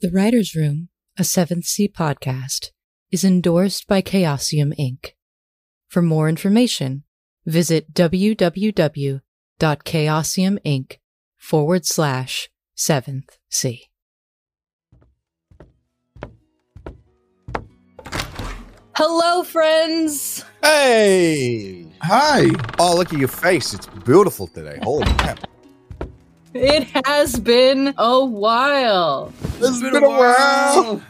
The Writer's Room, a Seventh Sea podcast, is endorsed by Chaosium Inc. For more information, visit www.chaosiuminc forward slash seventh sea. Hello, friends. Hey! Hi. Oh, look at your face. It's beautiful today. Holy crap. It has been a while. It's been, a while.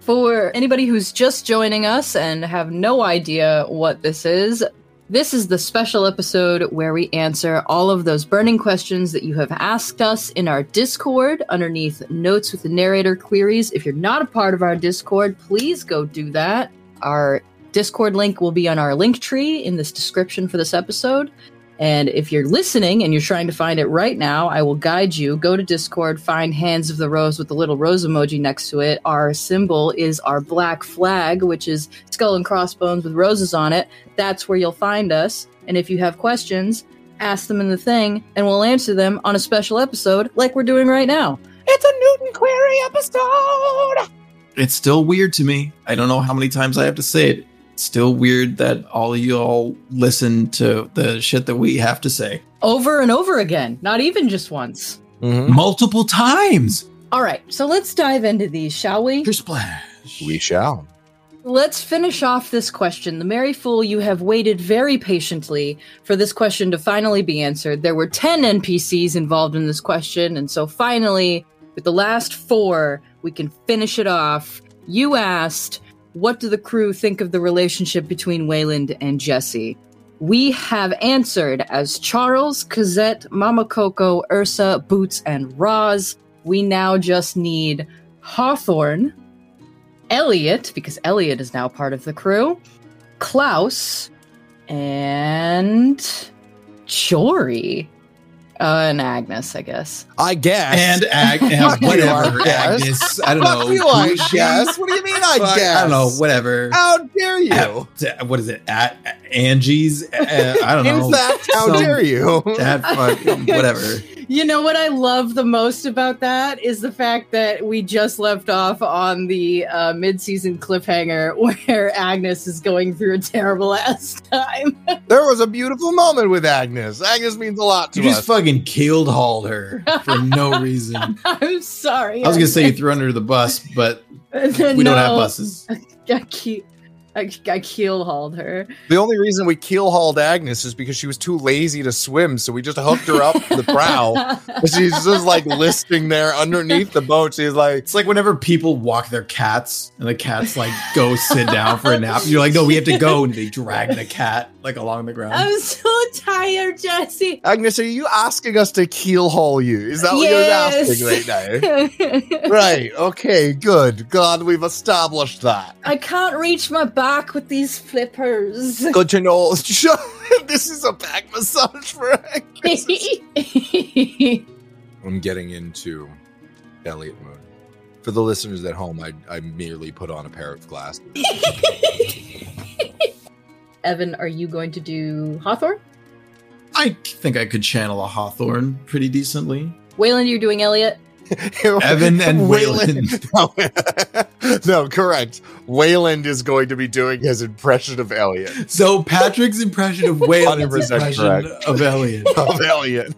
For anybody who's just joining us and have no idea what this is, this is the special episode where we answer all of those burning questions that you have asked us in our Discord underneath Notes with the Narrator queries. If you're not a part of our Discord, please go do that. Our Discord link will be on our link tree in this description for this episode. And if you're listening and you're trying to find it right now, I will guide you. Go to Discord, find Hands of the Rose with the little rose emoji next to it. Our symbol is our black flag, which is skull and crossbones with roses on it. That's where you'll find us. And if you have questions, ask them in the thing, and we'll answer them on a special episode like we're doing right now. It's a Newton Query episode! It's still weird to me. I don't know how many times I have to say it. It's still weird that all of you all listen to the shit that we have to say Over and over again, not even just once. Mm-hmm. multiple times. All right, so let's dive into these, shall we? Splash. We shall. Let's finish off this question. The Merry Fool, you have waited very patiently for this question to finally be answered. There were 10 NPCs involved in this question, and so finally, with the last four, we can finish it off. You asked, What do the crew think of the relationship between Wayland and Jesse? We have answered as Charles, Cosette, Mama Coco, Ursa, Boots, and Roz. We now just need Hawthorne, Elliot, because Elliot is now part of the crew, Klaus, and Jory. Uh, and Agnes, I guess. I guess. And Ag- and Fuck you, whatever, Agnes. I don't know. you, I guess. What do you mean, I Fuck, guess? I don't know. Whatever. How dare you? At- what is it? At Angie's? Uh, I don't know. In fact, how Some- dare you? That fuck, whatever. You know what I love the most about that is the fact that we just left off on the uh, mid-season cliffhanger where Agnes is going through a terrible ass time. there was a beautiful moment with Agnes. Agnes means a lot to You just us. fucking keel hauled her for no reason. I'm sorry. I was gonna say you threw under the bus, but we don't have buses. I, ke- I, I keel hauled her. the only reason we keel hauled Agnes is because she was too lazy to swim, so we just hooked her up the prow. She's just like listing there underneath the boat. She's like, It's like whenever people walk their cats and the cats like go sit down for a nap. You're like, no, we have to go, and they drag the cat like along the ground. I'm so tired, Jesse. Agnes, are you asking us to keel haul you? Is that what Yes. you're asking right now? right. Okay. Good. God, we've established that. I can't reach my back with these flippers. Good to know. this is a back massage for Agnes. I'm getting into Elliot mode. For the listeners at home, I, I merely put on a pair of glasses. Evan, are you going to do Hawthorne? I think I could channel a Hawthorne pretty decently. Wayland, you're doing Elliot. Evan and Wayland. no, no, correct. Wayland is going to be doing his impression of Elliot. So Patrick's impression of Wayland 100% impression correct. of Elliot. Of Elliot.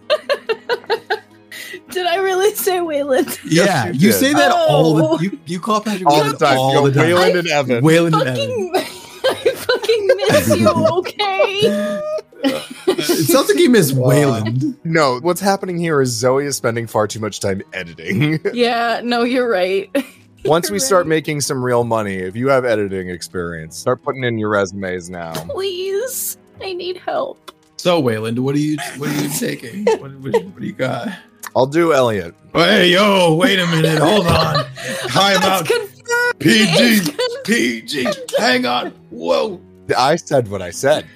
Did I really say Wayland? Yeah, you you say that all Oh. the you, you call Patrick All Wayland the time. all the time. Wayland and Evan. Wayland and Evan. I fucking miss you. Okay. It sounds like you missed Wayland. No, what's happening here is Zoe is spending far too much time editing. yeah. No, you're right. Once we You're start making some real money, if you have editing experience, start putting in your resumes now. Please, I need help. So Wayland, what are you what are you taking? What, what, what do you got? I'll do Elliot. Hey yo, wait a minute, hold on. Time It's out. PG, PG. Hang on. Whoa. I said what I said.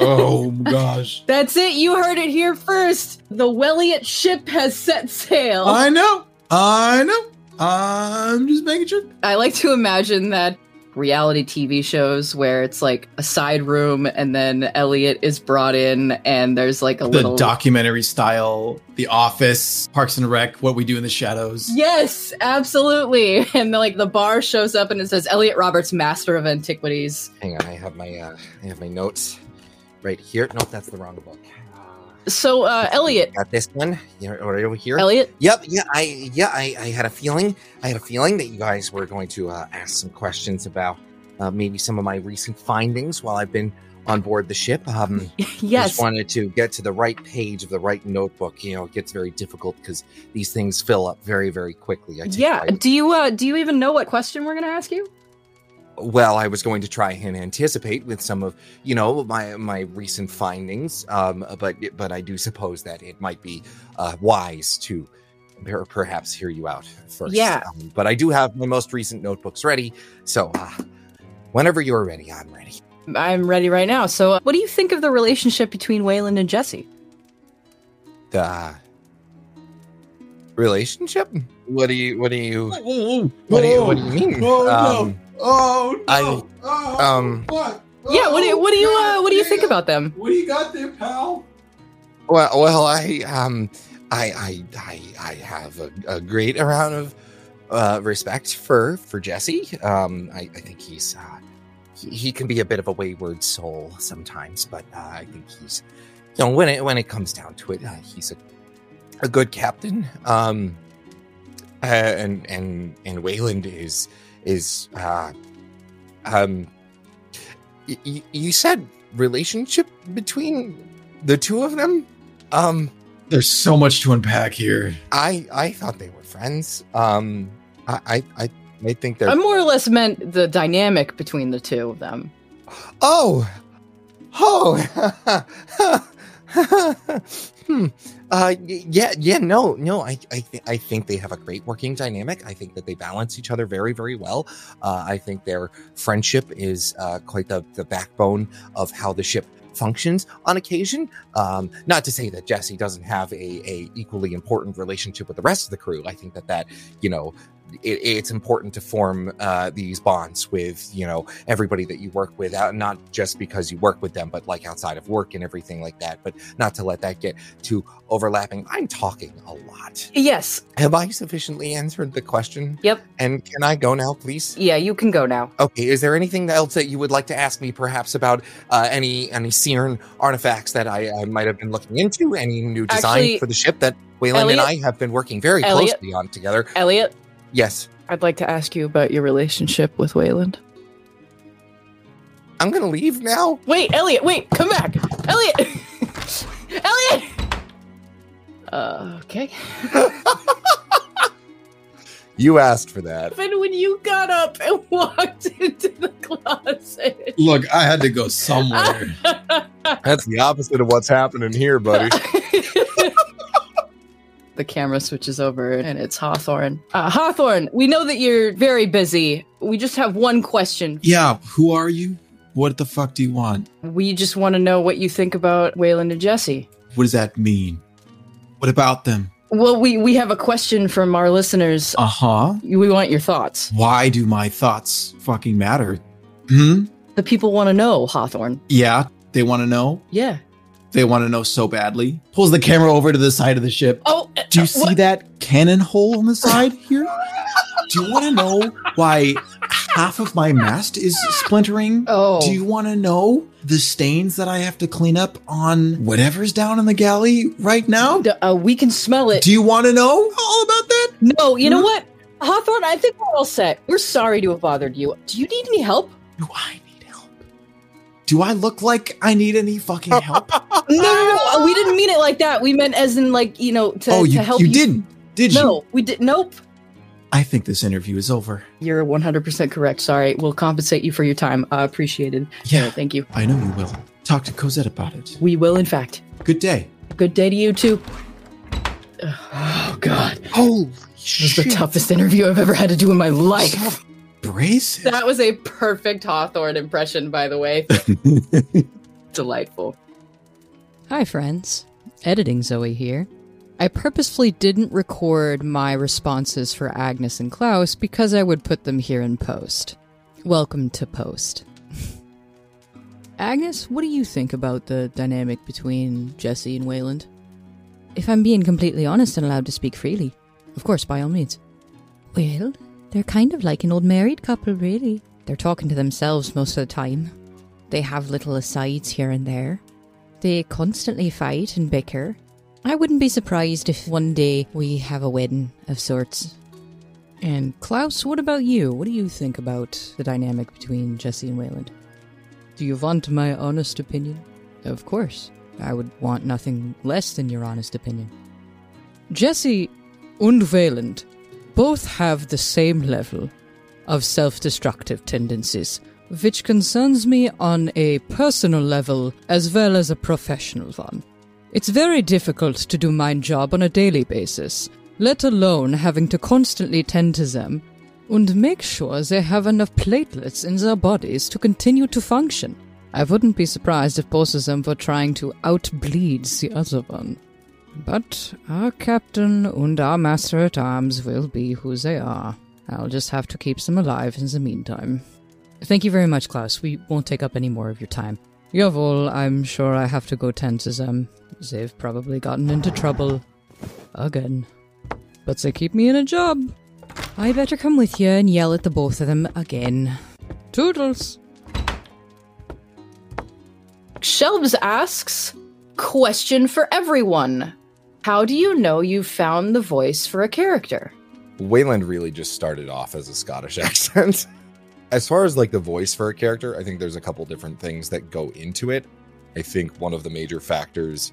Oh gosh. That's it. You heard it here first. The Welliot ship has set sail. I know. I know. I'm just making sure. I like to imagine that reality TV shows where it's like a side room and then Elliot is brought in and there's like a The little documentary style, The Office, Parks and Rec, What We Do in the Shadows. Yes, absolutely. And like the bar shows up and it says Elliot Roberts, Master of Antiquities. Hang on, I have my uh, I have my notes right here. Nope, that's the wrong book. So uh Elliot, Got this one. Right over here. Elliot, Yep. Yeah. I. Yeah. I. I had a feeling. I had a feeling that you guys were going to uh, ask some questions about uh, maybe some of my recent findings while I've been on board the ship. Um, yes. Just wanted to get to the right page of the right notebook. You know, it gets very difficult because these things fill up very, very quickly. I Yeah. pride- Do you uh do you even know what question we're gonna ask you? Well, I was going to try and anticipate with some of you know my my recent findings, um, but but I do suppose that it might be uh, wise to per- perhaps hear you out first. Yeah. Um, but I do have my most recent notebooks ready, so uh, whenever you're ready, I'm ready. I'm ready right now. So uh, what do you think of the relationship between Wayland and Jesse? The uh, relationship? What do you? What do you? What do you? What do you mean? Um, Oh I- Oh, um, what? yeah, what do you what do you uh what do you think about them? What do you got there, pal? Well, well, I um, I I I, I have a, a great amount of uh, respect for for Jesse. Um, I, I think he's uh, he, he can be a bit of a wayward soul sometimes, but uh, I think he's you know when it when it comes down to it, uh, he's a a good captain. Um, uh, and and and Wayland is is uh, um. y- y- you said relationship between the two of them um There's so much to unpack here. i i thought they were friends um i i i, I think they're I more or less meant the dynamic between the two of them. oh oh hmm. Uh yeah yeah no no i I, th- I think they have a great working dynamic. I think that they balance each other very very well. Uh i think their friendship is uh quite the the backbone of how the ship functions on occasion. Um not to say that jesse doesn't have a a equally important relationship with the rest of the crew. I think that that you know it, it's important to form uh, these bonds with you know everybody that you work with out not just because you work with them but like outside of work and everything like that but not to let that get too overlapping i'm talking a lot Yes. have i sufficiently answered the question Yep. and can i go now please Yeah, you can go now. okay is there anything else that you would like to ask me perhaps about uh, any any Cern artifacts that I, I might have been looking into any new design Actually, for the ship that Wayland and I have been working very Elliot- closely on together Elliot, yes I'd like to ask you about your relationship with Wayland. i'm gonna leave now Wait, Elliot, wait, come back. Elliot! Elliot! Uh, okay. you asked for that And when you got up and walked into the closet. Look, I had to go somewhere. That's the opposite of what's happening here, buddy. The camera switches over and it's Hawthorne. Uh, Hawthorne, we know that you're very busy. We just have one question. yeah, who are you? What the fuck do you want? We just want to know what you think about Wayland and Jesse. What does that mean? What about them? Well, we, we have a question from our listeners. Uh huh. We want your thoughts. Why do my thoughts fucking matter? Hmm? The people want to know, Hawthorne. Yeah, they want to know. Yeah. They want to know so badly. Pulls the camera over to the side of the ship. Oh, Do you uh, see what? that cannon hole on the side here? Do you want to know why half of my mast is splintering? Oh. Do you want to know the stains that I have to clean up on whatever's down in the galley right now? Uh, we can smell it. Do you want to know all about that? no, you know what? Hawthorne, I think we're all set. We're sorry to have bothered you. Do you need any help? Do I help? Do I look like I need any fucking help? No, no, no. We didn't mean it like that. We meant as in like, you know, to, oh, you, to help you you. didn't, did you? No, we did. Nope. I think this interview is over. You're 100% correct. Sorry. We'll compensate you for your time. Uh, appreciated. Yeah, Thank you. I know you will. Talk to Cosette about it. We will, in fact. Good day. Good day to you, too. Oh, God. Holy This was the toughest interview I've ever had to do in my life. Brace. That was a perfect Hawthorne impression, by the way. Delightful. Hi, friends. Editing Zoe here. I purposefully didn't record my responses for Agnes and Klaus because I would put them here in post. Welcome to Post. Agnes, what do you think about the dynamic between Jesse and Wayland? If I'm being completely honest and allowed to speak freely, of course, by all means. Well, they're kind of like an old married couple, really. They're talking to themselves most of the time. They have little asides here and there. They constantly fight and bicker. I wouldn't be surprised if one day we have a wedding of sorts. And Klaus, what about you? What do you think about the dynamic between Jesse and Wayland? Do you want my honest opinion? Of course. I would want nothing less than your honest opinion. Jesse and Wayland both have the same level of self destructive tendencies, which concerns me on a personal level as well as a professional one. It's very difficult to do my job on a daily basis, let alone having to constantly tend to them and make sure they have enough platelets in their bodies to continue to function. I wouldn't be surprised if both of them were trying to outbleed the other one. But our captain and our master at arms will be who they are. I'll just have to keep them alive in the meantime. Thank you very much, Klaus. We won't take up any more of your time. Jawohl, I'm sure I have to go tend to them. They've probably gotten into trouble. Again but they keep me in a job. I better come with you and yell at the both of them again. Toodles! Shelves asks, question for everyone. How do you know you've found the voice for a character? Wayland really just started off as a Scottish accent. as far as like the voice for a character, I think there's a couple different things that go into it. I think one of the major factors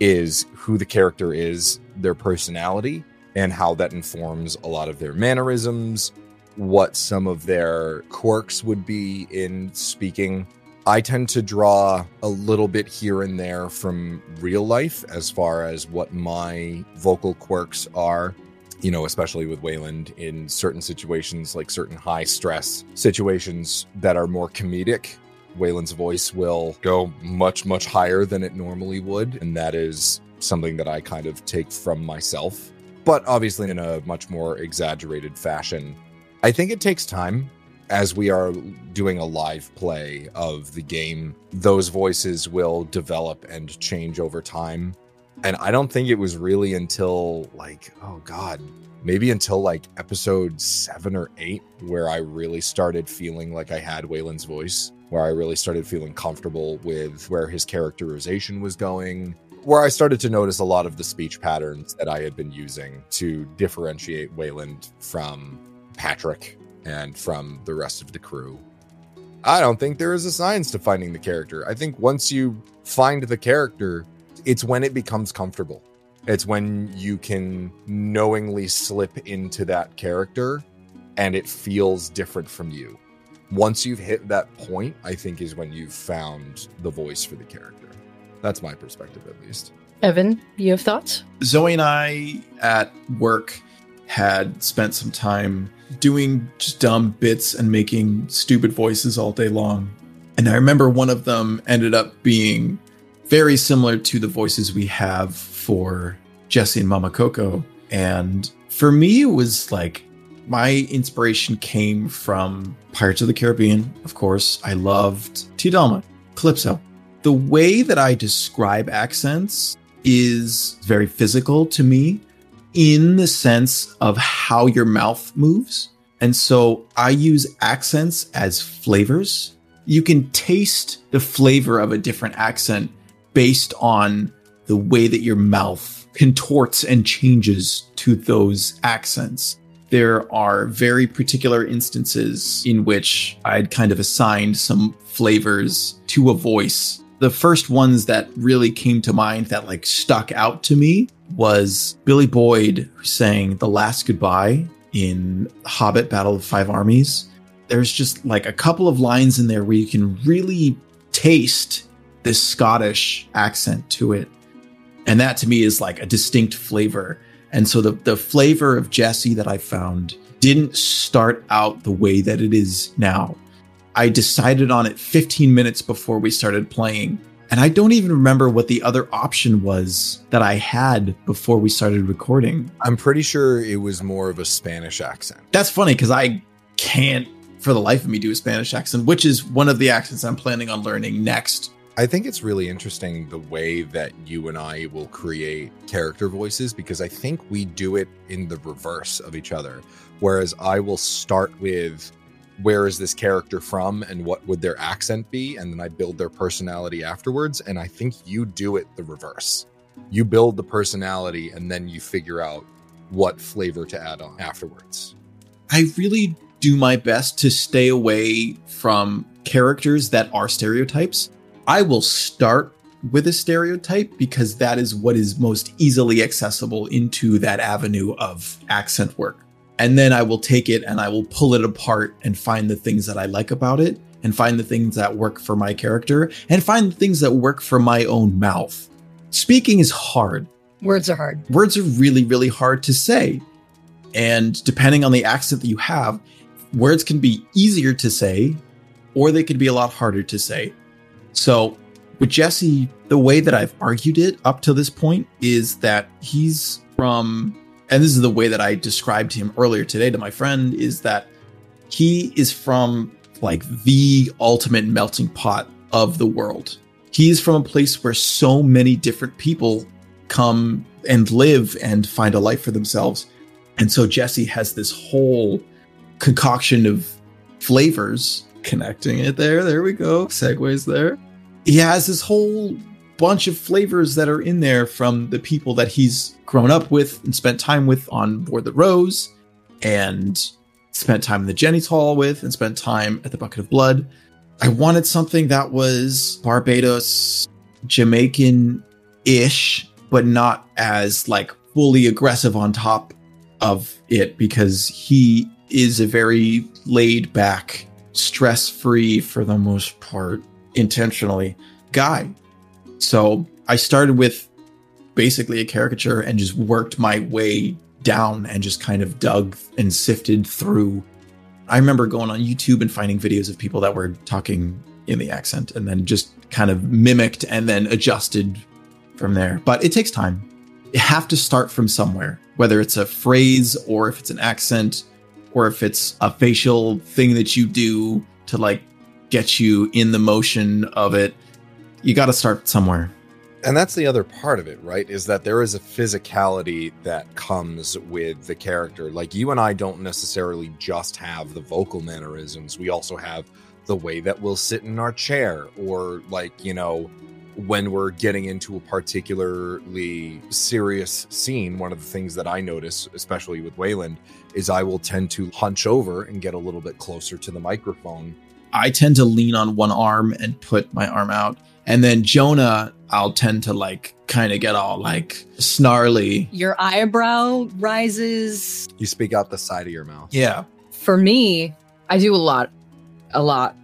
is who the character is, their personality, and how that informs a lot of their mannerisms, what some of their quirks would be in speaking. I tend to draw a little bit here and there from real life as far as what my vocal quirks are. You know, especially with Wayland in certain situations, like certain high stress situations that are more comedic, Wayland's voice will go much, much higher than it normally would. And that is something that I kind of take from myself but obviously in a much more exaggerated fashion. I think it takes time as we are doing a live play of the game. Those voices will develop and change over time. And I don't think it was really until like, oh God, maybe until like episode seven or eight where I really started feeling like I had Wayland's voice, where I really started feeling comfortable with where his characterization was going, where I started to notice a lot of the speech patterns that I had been using to differentiate Wayland from Patrick and from the rest of the crew. I don't think there is a science to finding the character. I think once you find the character, it's when it becomes comfortable. It's when you can knowingly slip into that character and it feels different from you. Once you've hit that point, I think is when you've found the voice for the character. That's my perspective, at least. Evan, you have thoughts? Zoe and I at work had spent some time doing just dumb bits and making stupid voices all day long. And I remember one of them ended up being very similar to the voices we have for Jesse and Mama Coco. And for me, it was like my inspiration came from Pirates of the Caribbean, of course. I loved Tia Dalma, Calypso, the way that I describe accents is very physical to me in the sense of how your mouth moves. And so I use accents as flavors. You can taste the flavor of a different accent based on the way that your mouth contorts and changes to those accents. There are very particular instances in which I'd kind of assigned some flavors to a voice the first ones that really came to mind that like stuck out to me was Billy Boyd saying the last goodbye in Hobbit Battle of Five Armies. There's just like a couple of lines in there where you can really taste this Scottish accent to it. And that to me is like a distinct flavor. And so the, the flavor of Jesse that I found didn't start out the way that it is now. I decided on it 15 minutes before we started playing. And I don't even remember what the other option was that I had before we started recording. I'm pretty sure it was more of a Spanish accent. That's funny because I can't for the life of me do a Spanish accent, which is one of the accents I'm planning on learning next. I think it's really interesting the way that you and I will create character voices because I think we do it in the reverse of each other. Whereas I will start with where is this character from and what would their accent be? And then I build their personality afterwards. And I think you do it the reverse. You build the personality and then you figure out what flavor to add on afterwards. I really do my best to stay away from characters that are stereotypes. I will start with a stereotype because that is what is most easily accessible into that avenue of accent work. And then I will take it and I will pull it apart and find the things that I like about it and find the things that work for my character and find the things that work for my own mouth. Speaking is hard. Words are hard. Words are really, really hard to say. And depending on the accent that you have, words can be easier to say or they could be a lot harder to say. So, with Jesse, the way that I've argued it up to this point is that he's from, and this is the way that I described him earlier today to my friend, is that he is from like the ultimate melting pot of the world. He is from a place where so many different people come and live and find a life for themselves. And so Jesse has this whole concoction of flavors connecting it there. There we go. Segues there. He has this whole bunch of flavors that are in there from the people that he's grown up with and spent time with on board the Rose and spent time in the Jenny's Hall with and spent time at the Bucket of Blood. I wanted something that was Barbados, Jamaican ish, but not as like fully aggressive on top of it because he is a very laid back, stress free for the most part, intentionally guy. So I started with basically a caricature and just worked my way down and just kind of dug and sifted through. I remember going on YouTube and finding videos of people that were talking in the accent and then just kind of mimicked and then adjusted from there. But it takes time. You have to start from somewhere, whether it's a phrase or if it's an accent or if it's a facial thing that you do to like get you in the motion of it. You got to start somewhere. And that's the other part of it, right? Is that there is a physicality that comes with the character. Like you and I don't necessarily just have the vocal mannerisms, we also have the way that we'll sit in our chair, or like, you know, when we're getting into a particularly serious scene, one of the things that I notice, especially with Wayland, is I will tend to hunch over and get a little bit closer to the microphone. I tend to lean on one arm and put my arm out. And then Jonah, I'll tend to like kind of get all like snarly. Your eyebrow rises. You speak out the side of your mouth. Yeah. For me, I do a lot, a lot,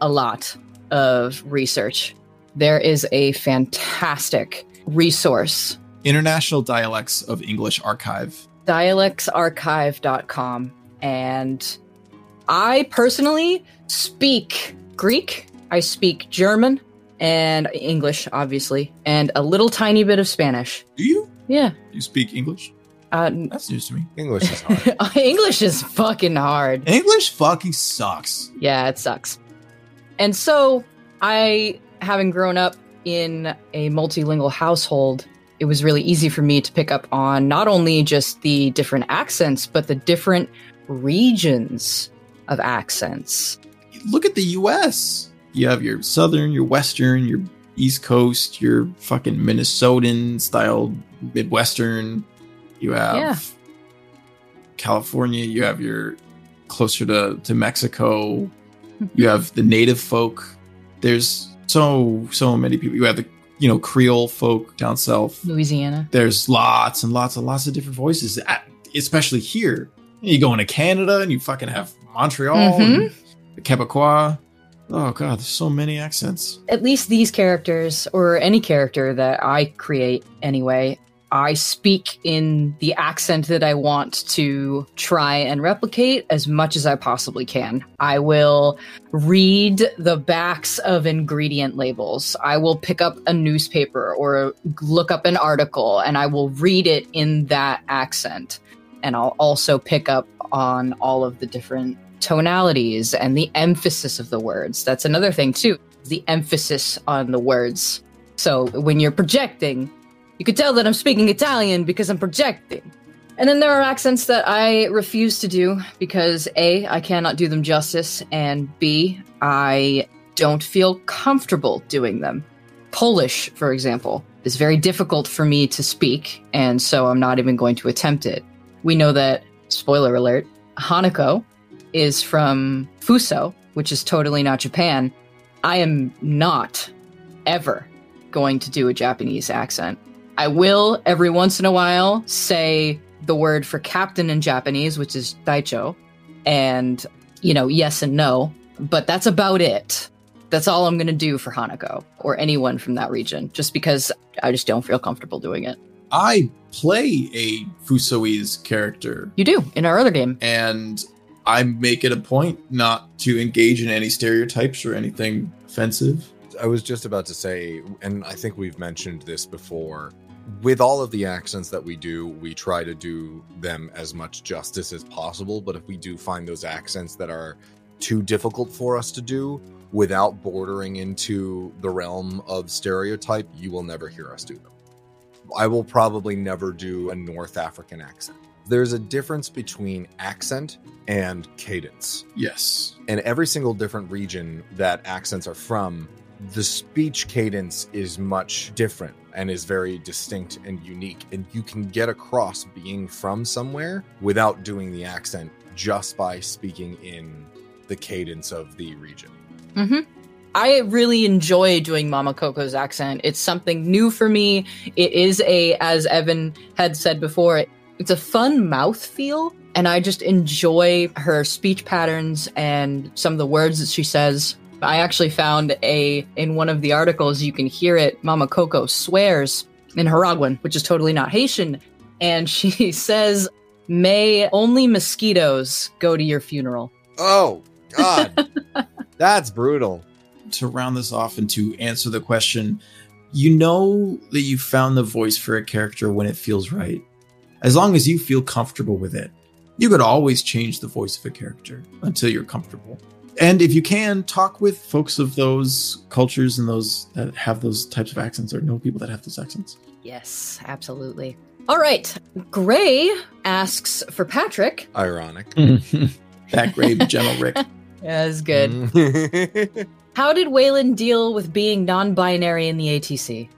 a lot of research. There is a fantastic resource, International Dialects of English Archive. dialectsarchive.com. And I personally speak Greek, I speak German, and English, obviously, and a little tiny bit of Spanish. Do you? Yeah. You speak English? Uh, That's news to me. English is hard. English is fucking hard. English fucking sucks. Yeah, it sucks. And so, I, having grown up in a multilingual household, it was really easy for me to pick up on not only just the different accents, but the different regions of accents. Look at the US. You have your southern, your western, your east coast, your fucking Minnesotan style midwestern. You have Yeah. California, you have your closer to, to Mexico. Mm-hmm. You have the native folk. There's so so many people. You have the you know Creole folk down south. Louisiana. There's lots and lots and lots of different voices, especially here. You go into Canada and you fucking have Montreal, mm-hmm. and the Quebecois. Oh god, there's so many accents. At least these characters, or any character that I create anyway, I speak in the accent that I want to try and replicate as much as I possibly can. I will read the backs of ingredient labels. I will pick up a newspaper or look up an article and I will read it in that accent. and I'll also pick up on all of the different tonalities and the emphasis of the words. That's another thing, too, the emphasis on the words. So when you're projecting, you could tell that I'm speaking Italian because I'm projecting. And then there are accents that I refuse to do because A, I cannot do them justice, and B, I don't feel comfortable doing them. Polish, for example, is very difficult for me to speak, and so I'm not even going to attempt it. We know that, spoiler alert, Hanako is from Fuso, which is totally not Japan. I am not ever going to do a Japanese accent. I will every once in a while say the word for captain in Japanese, which is daicho, and, you know, yes and no, but that's about it. That's all I'm going to do for Hanako or anyone from that region, just because I just don't feel comfortable doing it. I play a Fusoese character, You do in our other game. and I make it a point not to engage in any stereotypes or anything offensive. I was just about to say, and I think we've mentioned this before. With all of the accents that we do, we try to do them as much justice as possible. But if we do find those accents that are too difficult for us to do without bordering into the realm of stereotype, you will never hear us do them. I will probably never do a North African accent. There's a difference between accent and cadence Yes. in every single different region that accents are from, the speech cadence is much different and is very distinct and unique. And you can get across being from somewhere without doing the accent just by speaking in the cadence of the region. hmm I really enjoy doing Mama Coco's accent. It's something new for me. It is a, as Evan had said before, it's a fun mouth feel, and I just enjoy her speech patterns and some of the words that she says. I actually found a in one of the articles you can hear it. Mama Coco swears in Haraguan, which is totally not Haitian, and she says, "May only mosquitoes go to your funeral." Oh, God. That's brutal. To round this off and to answer the question, you know that you found the voice for a character when it feels right. As long as you feel comfortable with it, you could always change the voice of a character until you're comfortable. And if you can, talk with folks of those cultures and those that have those types of accents or know people that have those accents. Yes, absolutely. All right. Gray asks for Patrick. Ironic. that Gray, General Rick. Yeah, that's good. How did Wayland deal with being non binary in the ATC?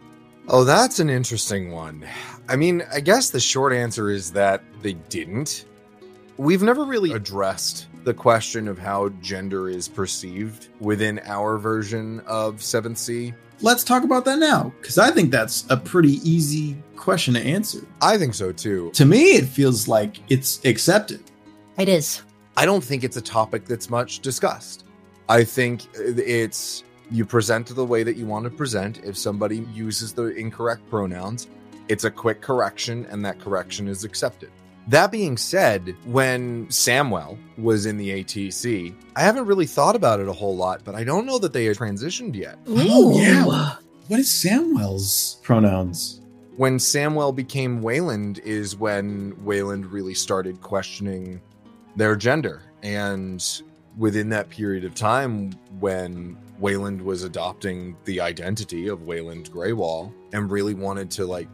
Oh, that's an interesting one. I mean, I guess the short answer is that they didn't. We've never really addressed the question of how gender is perceived within our version of 7th Sea. Let's talk about that now, because I think that's a pretty easy question to answer. I think so too. To me, it feels like it's accepted. It is. I don't think it's a topic that's much discussed. I think it's you present the way that you want to present. If somebody uses the incorrect pronouns, it's a quick correction, and that correction is accepted. That being said, when Samwell was in the ATC, I haven't really thought about it a whole lot, but I don't know that they had transitioned yet. Oh, yeah. What is Samwell's pronouns? When Samwell became Wayland is when Wayland really started questioning their gender. And within that period of time, when Wayland was adopting the identity of Wayland Greywall and really wanted to like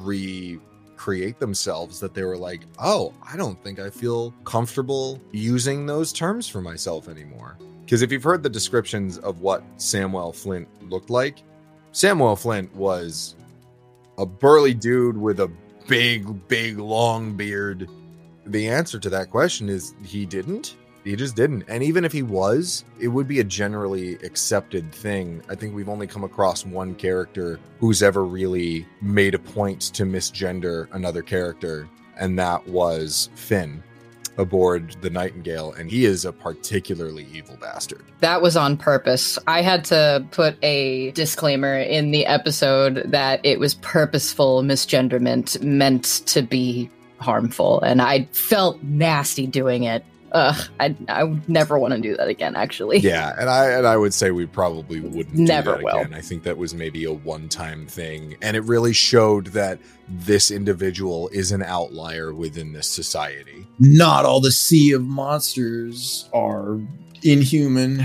recreate themselves, that they were like, oh, I don't think I feel comfortable using those terms for myself anymore. Because if you've heard the descriptions of what Samuel Flint looked like, Samuel Flint was a burly dude with a big, big, long beard. The answer to that question is he didn't. He just didn't. And even if he was, it would be a generally accepted thing. I think we've only come across one character who's ever really made a point to misgender another character, and that was Finn aboard the Nightingale. And he is a particularly evil bastard. That was on purpose. I had to put a disclaimer in the episode that it was purposeful misgenderment meant to be harmful. And I felt nasty doing it. Ugh, I I would never want to do that again. Actually, Yeah, and I and I would say we probably wouldn't do Never that will. again. I think that was maybe a one-time thing, and it really showed that this individual is an outlier within this society. Not all the sea of monsters are inhuman.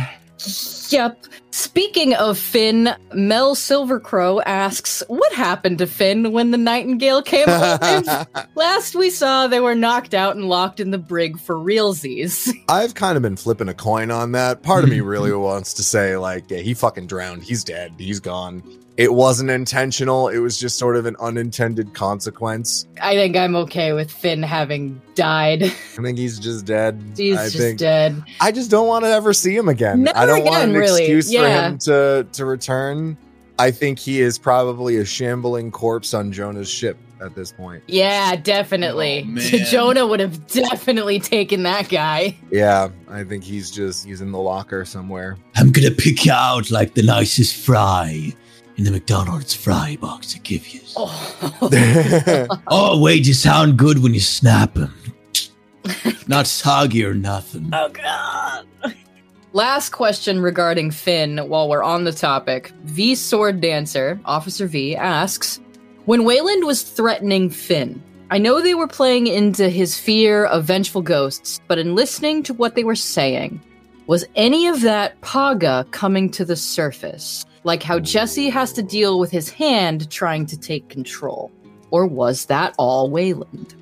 Yep. Speaking of Finn, Mel Silvercrow asks, "What happened to Finn when the Nightingale came home?" Last we saw, they were knocked out and locked in the brig for realsies. I've kind of been flipping a coin on that. Part of me really wants to say, like, yeah, he fucking drowned. He's dead. He's gone. It wasn't intentional. It was just sort of an unintended consequence. I think I'm okay with Finn having died. I think he's just dead. He's I just think dead. I just don't want to ever see him again. Never I don't want again, an really. excuse for him to to return. I think he is probably a shambling corpse on Jonah's ship at this point. Yeah, definitely. Oh. Jonah would have definitely taken that guy. Yeah, I think he's just he's in the locker somewhere. I'm gonna pick you out like the nicest fry in the McDonald's fry box I give you. Oh. Oh, wait, you sound good when you snap them. Not soggy or nothing. Oh god. Last question regarding Finn while we're on the topic. V Sword Dancer, Officer V, asks When Wayland was threatening Finn, I know they were playing into his fear of vengeful ghosts, but in listening to what they were saying, was any of that Paga coming to the surface? Like how Jesse has to deal with his hand trying to take control? Or was that all Wayland?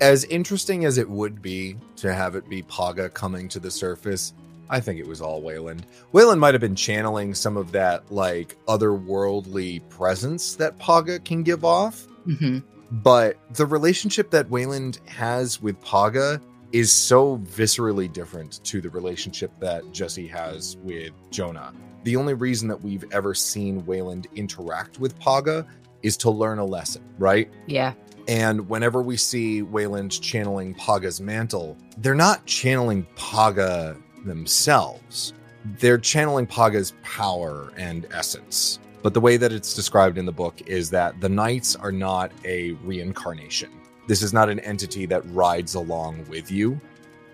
as interesting as it would be to have it be Paga coming to the surface, I think it was all Wayland. Wayland might have been channeling some of that like otherworldly presence that Paga can give off, hmm but the relationship that Wayland has with Paga is so viscerally different to the relationship that Jesse has with Jonah. The only reason that we've ever seen Wayland interact with Paga is to learn a lesson, right? Yeah. And whenever we see Wayland channeling Paga's mantle, they're not channeling Paga themselves. They're channeling Paga's power and essence. But the way that it's described in the book is that the knights are not a reincarnation. This is not an entity that rides along with you.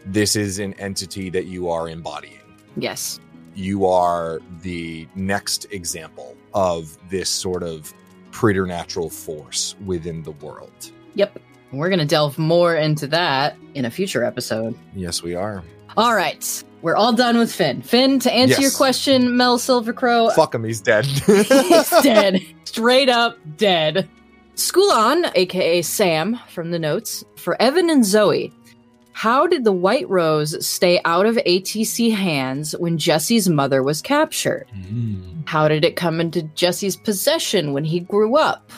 This is an entity that you are embodying Yes. you are the next example of this sort of preternatural force within the world. Yep. We're going to delve more into that in a future episode. Yes, we are. All right. We're all done with Finn. Finn, to answer your question, Mel Silvercrow Fuck him, he's dead. he's dead. Straight up dead. School on, aka Sam from the notes, for Evan and Zoe. How did the White Rose stay out of ATC hands when Jesse's mother was captured? Mm. How did it come into Jesse's possession when he grew up?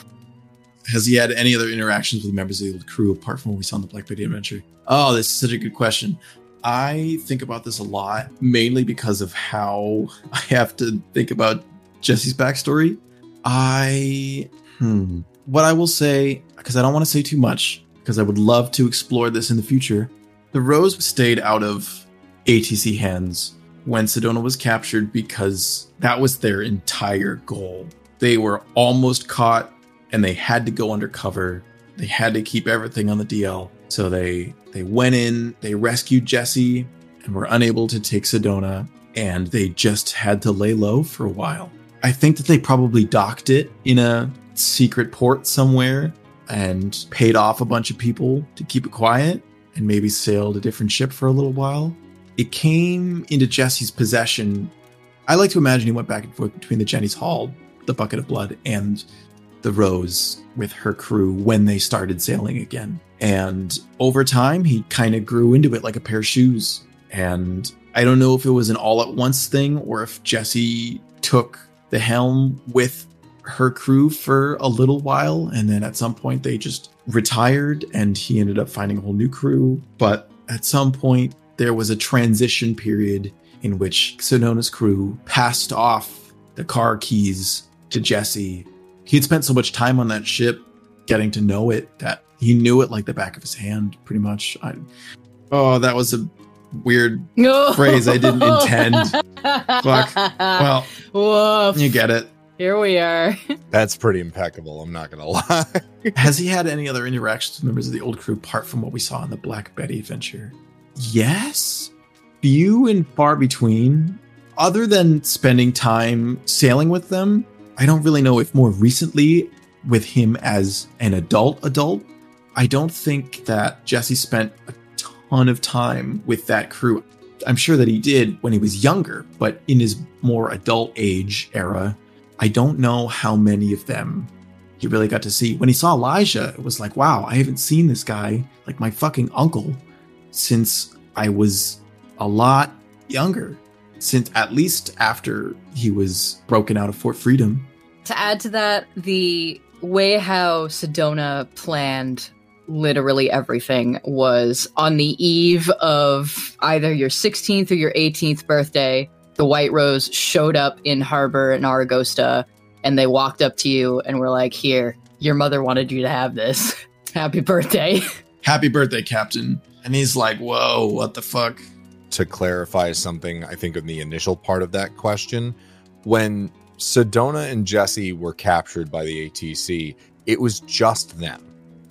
Has he had any other interactions with members of the old crew apart from what we saw in the Black Betty adventure? Oh, this is such a good question. I think about this a lot, mainly because of how I have to think about Jesse's backstory. I, hmm, what I will say, because I don't want to say too much, because I would love to explore this in the future. The Rose stayed out of ATC hands when Sedona was captured because that was their entire goal. They were almost caught and they had to go undercover. They had to keep everything on the DL. So they they went in, they rescued Jesse and were unable to take Sedona and they just had to lay low for a while. I think that they probably docked it in a secret port somewhere and paid off a bunch of people to keep it quiet and maybe sailed a different ship for a little while. It came into Jesse's possession. I like to imagine he went back and forth between the Jenny's Hall, the Bucket of Blood, and the Rose with her crew when they started sailing again. And over time, he kind of grew into it like a pair of shoes. And I don't know if it was an all at once thing or if Jesse took the helm with her crew for a little while. And then at some point, they just retired and he ended up finding a whole new crew. But at some point, there was a transition period in which Sedona's crew passed off the car keys to Jesse he had spent so much time on that ship getting to know it that he knew it like the back of his hand pretty much I, oh that was a weird phrase i didn't intend Fuck. well Woof. you get it Here we are. That's pretty impeccable, I'm not gonna lie. has he had any other interactions with members of the old crew apart from what we saw in the black betty adventure yes, few and far between. Other than spending time sailing with them, I don't really know if more recently with him as an adult adult. I don't think that Jesse spent a ton of time with that crew. I'm sure that he did when he was younger, but in his more adult age era, I don't know how many of them he really got to see. When he saw Elijah, it was like, wow, I haven't seen this guy, like my fucking uncle, since I was a lot younger. Since at least after he was broken out of Fort Freedom. To add to that, the way how Sedona planned literally everything was on the eve of either your 16th or your 18th birthday. The White Rose showed up in harbor in Aragosta and they walked up to you and were like, Here, your mother wanted you to have this. Happy birthday. Happy birthday, Captain. And he's like, whoa, what the fuck? to clarify something, I think in the initial part of that question, when Sedona and Jesse were captured by the ATC, it was just them.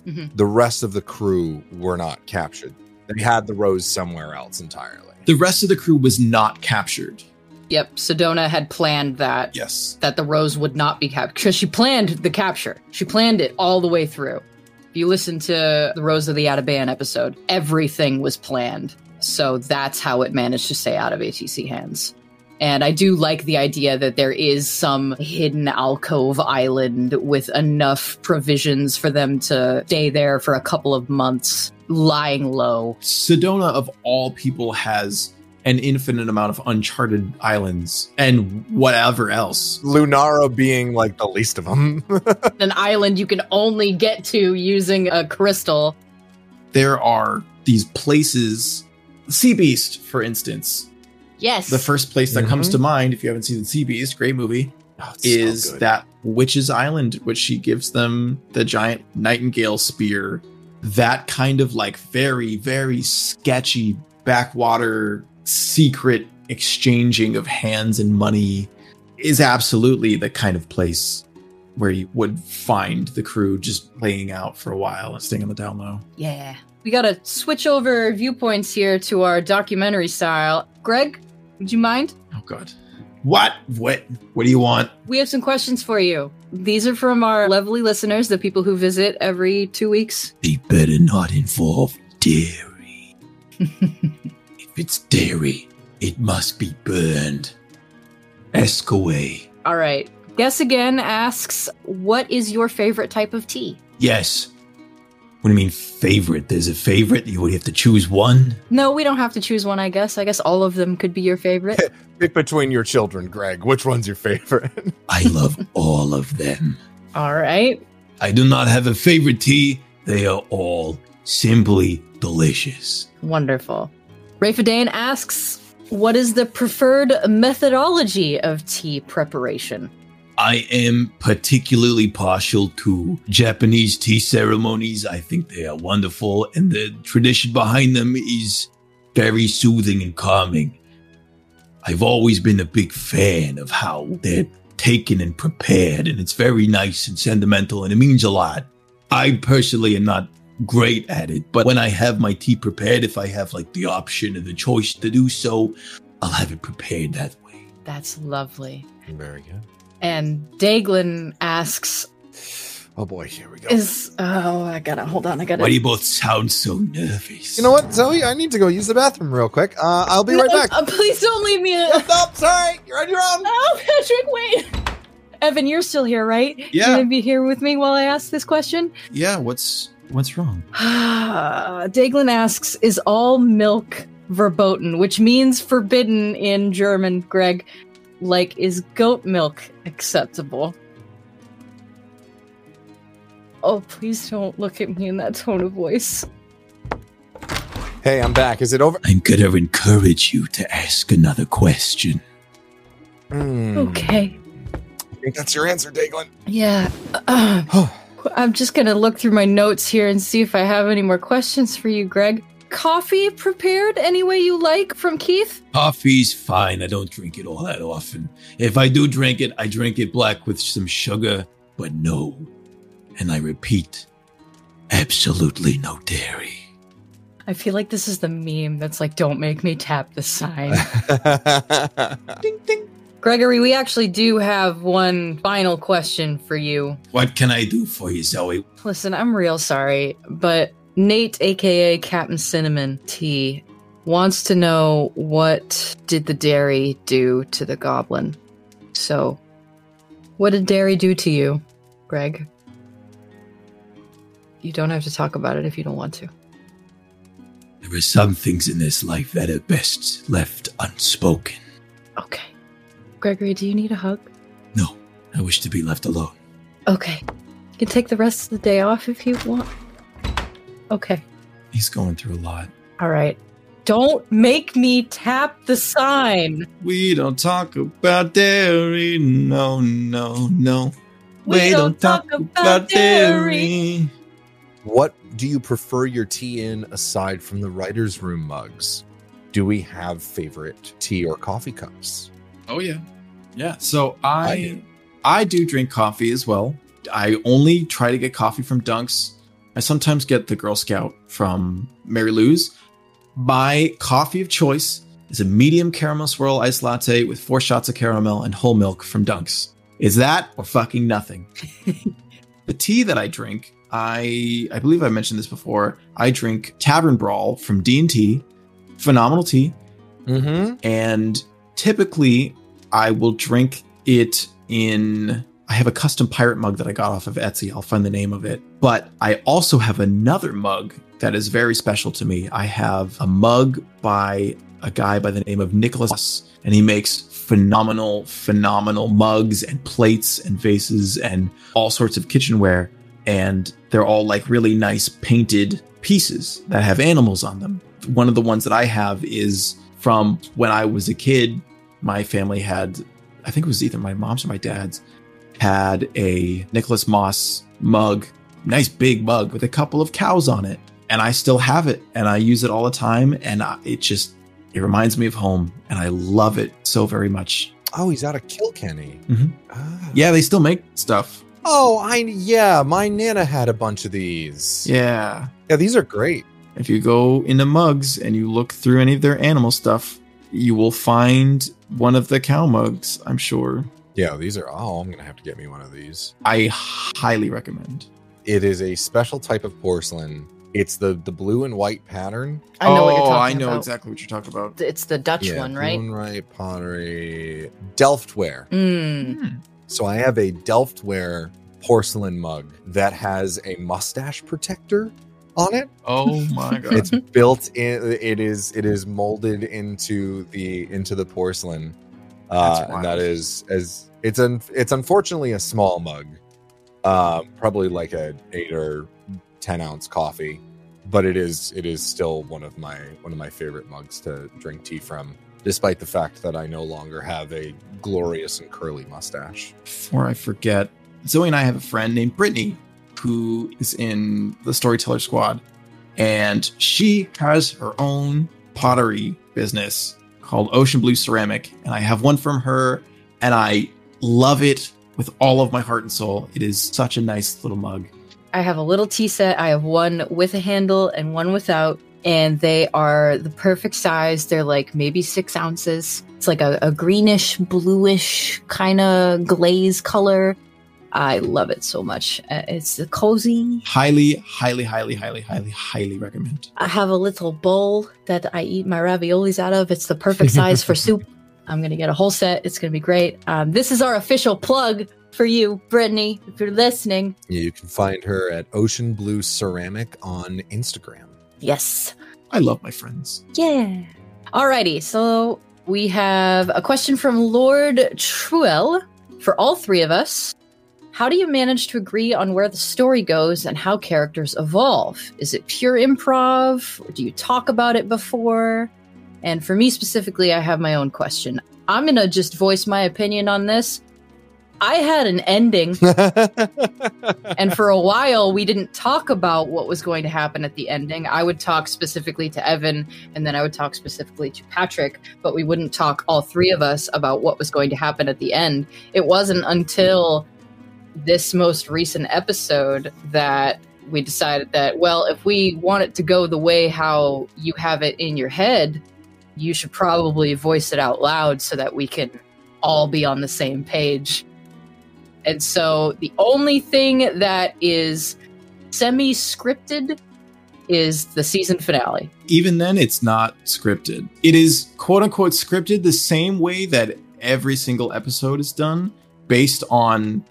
Mhm. The rest of the crew were not captured. They had the rose somewhere else entirely. The rest of the crew was not captured. Yep, Sedona had planned that Yes. that the rose would not be captured because she planned the capture. She planned it all the way through. If you listen to the Rose of the Atabean episode, everything was planned. So that's how it managed to stay out of ATC hands. And I do like the idea that there is some hidden alcove island with enough provisions for them to stay there for a couple of months, lying low. Sedona, of all people, has an infinite amount of uncharted islands and whatever else. Lunara being like the least of them. An island you can only get to using a crystal. There are these places, Sea Beast, for instance. Yes. The first place that comes Mhm. to mind, if you haven't seen the Sea Beast, great movie, Oh, it's so is that Witch's Island, which she gives them the giant nightingale spear. That kind of like very, very sketchy backwater secret exchanging of hands and money is absolutely the kind of place where you would find the crew just laying out for a while and staying on the down low. Yeah. We gotta switch over viewpoints here to our documentary style. Greg, would you mind? Oh god. What? What? What do you want? We have some questions for you. These are from our lovely listeners, the people who visit every two weeks. They better not involve dairy. if it's dairy, it must be burned. Ask away. All right. Guess again asks, what is your favorite type of tea? Yes. What do you mean favorite? There's a favorite? You would have to choose one? No, we don't have to choose one, I guess. I guess all of them could be your favorite. Pick between your children, Greg. Which one's your favorite? I love all of them. all right. I do not have a favorite tea. They are all simply delicious. Wonderful. Rafa Dane asks, what is the preferred methodology of tea preparation? I am particularly partial to Japanese tea ceremonies. I think they are wonderful, and the tradition behind them is very soothing and calming. I've always been a big fan of how they're taken and prepared, and it's very nice and sentimental, and it means a lot. I personally am not great at it, but when I have my tea prepared, if I have like the option and the choice to do so, I'll have it prepared that way. That's lovely. Very good. And Daglin asks, Oh boy, here we go. is, oh, I gotta, hold on, I gotta. Why do you both sound so nervous? you know what, Zoe? I need to go use the bathroom real quick. Uh, I'll be right back. uh, please don't leave me. Oh, no, sorry. You're on your own. Oh, Patrick, wait. Evan, you're still here, right? Yeah. You're gonna be here with me while I ask this question? Yeah, what's what's wrong? Daglin asks, is all milk verboten, which means forbidden in German, Greg? Like, is goat milk acceptable? Oh, please don't look at me in that tone of voice. Hey, I'm back. Is it over? I'm gonna encourage you to ask another question. Hmm, Okay. I think that's your answer, Daglin. Yeah. uh, I'm just gonna look through my notes here and see if I have any more questions for you, Greg. Coffee prepared any way you like from Keith? Coffee's fine. I don't drink it all that often. If I do drink it, I drink it black with some sugar, but no. And I repeat, absolutely no dairy. I feel like this is the meme that's like, don't make me tap the sign. Ding ding. Gregory, we actually do have one final question for you. What can I do for you, Zoe? Listen, I'm real sorry, but Nate, aka Captain Cinnamon T, wants to know what did the dairy do to the goblin? So, what did dairy do to you, Greg? You don't have to talk about it if you don't want to. There are some things in this life that are best left unspoken. Okay. Gregory, do you need a hug? No, I wish to be left alone. Okay. You can take the rest of the day off if you want. Okay. He's going through a lot. All right. Don't make me tap the sign. We don't talk about dairy. No, no, no. We, don't, talk, about dairy. what do you prefer your tea in aside from the writer's room mugs? Do we have favorite tea or coffee cups? Oh yeah, yeah. So I, I I do. do. drink coffee as well. I only try to get coffee from Dunks. I sometimes get the Girl Scout from Mary Lou's. My coffee of choice is a medium caramel swirl iced latte with four shots of caramel and whole milk from Dunks. Is that or fucking nothing? the tea that I drink, I I believe I mentioned this before. I drink Tavern Brawl from D and T. Phenomenal tea Mm-hmm. and typically I will drink it in I have a custom pirate mug that I got off of Etsy. I'll find the name of it. But I also have another mug that is very special to me. I have a mug by a guy by the name of Nicholas and he makes phenomenal phenomenal mugs and plates and vases and all sorts of kitchenware and they're all like really nice painted pieces that have animals on them. One of the ones that I have is from when I was a kid. My family had, I think it was either my mom's or my dad's, had a Nicholas Mosse mug, nice big mug with a couple of cows on it. And I still have it and I use it all the time. And I, it just, it reminds me of home and I love it so very much. Oh, he's out of Kilkenny. Mhm. Ah. Yeah, they still make stuff. Oh, I yeah. My nana had a bunch of these. Yeah. yeah. These are great. If you go into mugs and you look through any of their animal stuff, you will find one of the cow mugs, I'm sure. Yeah, these are. Oh, I'm gonna have to get me one of these. I highly recommend. It is a special type of porcelain. It's the the blue and white pattern. I know what you're Oh, talking I know about. exactly what you're talking about. It's the Dutch yeah, one, right? Blue and white pottery, Delftware. Mm. So I have a Delftware porcelain mug that has a mustache protector on it. Oh my god. It's built in. It is. It is molded into the into the porcelain. Uh, That's and that wild. is as it's un, it's unfortunately a small mug, um, probably like a eight or ten ounce coffee, but it is it is still one of my one of my favorite mugs to drink tea from, despite the fact that I no longer have a glorious and curly mustache. Before I forget, Zoe and I have a friend named Brittany who is in the Storyteller Squad, and she has her own pottery business called Ocean Blue Ceramic, and I have one from her, and I love it with all of my heart and soul. It is such a nice little mug. I have a little tea set. I have one with a handle and one without, and they are the perfect size. They're like maybe six ounces. It's like a, a greenish, bluish kind of glaze color. I love it so much. Uh, It's cozy. Highly, highly, highly, highly, highly, highly recommend. I have a little bowl that I eat my raviolis out of. It's the perfect size for soup. I'm gonna get a whole set. It's gonna be great. Um, this is our official plug for you, Brittany, if you're listening. You can find her at Ocean Blue Ceramic on Instagram. Yes. I love my friends. Yeah. Alrighty, so we have a question from Lord Truel for all three of us. How do you manage to agree on where the story goes and how characters evolve? Is it pure improv? Or do you talk about it before? And for me specifically, I have my own question. I'm going to just voice my opinion on this. I had an ending and for a while we didn't talk about what was going to happen at the ending i would talk specifically to evan and then i would talk specifically to patrick but we wouldn't talk all three of us about what was going to happen at the end it wasn't until this most recent episode that we decided that, well, if we want it to go the way how you have it in your head, you should probably voice it out loud so that we can all be on the same page. And so the only thing that is semi scripted is the season finale. Even then, it's not scripted. It is quote unquote scripted the same way that every single episode is done based on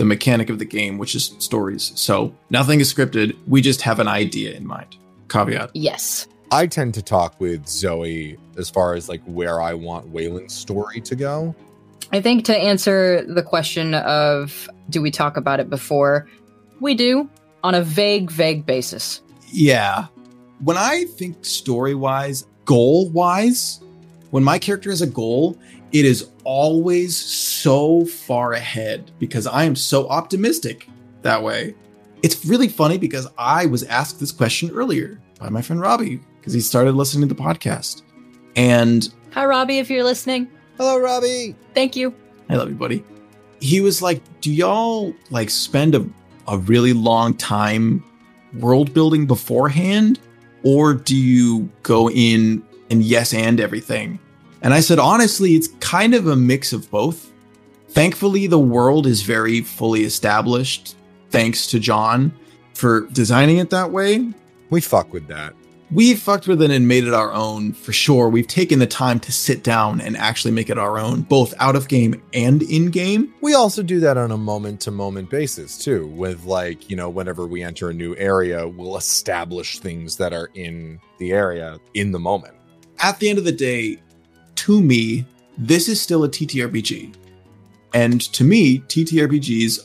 the mechanic of the game, which is stories. So nothing is scripted. We just have an idea in mind. Caveat. Yes. I tend to talk with Zoe as far as like where I want Wayland's story to go. I think to answer the question of do we talk about it before, we do on a vague, vague basis. Yeah. When I think story wise, goal wise, when my character has a goal, it is always so far ahead because I am so optimistic that way. It's really funny because I was asked this question earlier by my friend Robbie because he started listening to the podcast. And Hi, Robbie, if you're listening. Hello, Robbie. Thank you. I love you, buddy. He was like, Do y'all like spend a, a really long time world building beforehand? Or do you go in and yes and everything? And I said, honestly, it's kind of a mix of both. Thankfully, the world is very fully established, thanks to John for designing it that way. We fuck with that. We fucked with it and made it our own for sure. We've taken the time to sit down and actually make it our own, both out of game and in game. We also do that on a moment to moment basis too, with like, you know, whenever we enter a new area, we'll establish things that are in the area in the moment. At the end of the day, to me, this is still a TTRPG. And to me, TTRPGs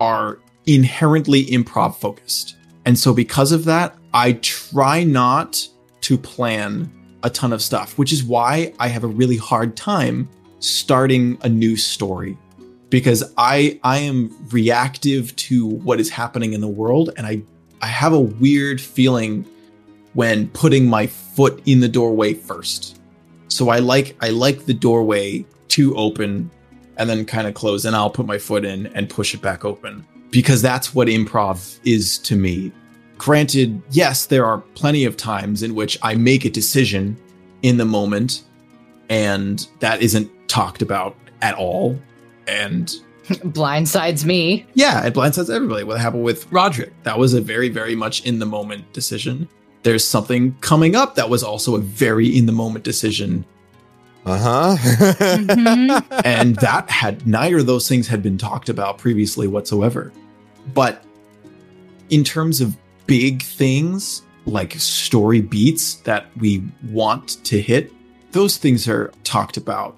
are inherently improv focused. And so, because of that, I try not to plan a ton of stuff, which is why I have a really hard time starting a new story because I I am reactive to what is happening in the world and I I have a weird feeling when putting my foot in the doorway first. So I like I like the doorway to open and then kind of close and I'll put my foot in and push it back open because that's what improv is to me. Granted, yes, there are plenty of times in which I make a decision in the moment and that isn't talked about at all. And Blindsides me. yeah, it blindsides everybody. What happened with Roderick? That was a very, very much in the moment decision. There's something coming up that was also a very in the moment decision. Uh huh. Mhm. and that had neither of those things had been talked about previously whatsoever. But in terms of big things like story beats that we want to hit, those things are talked about.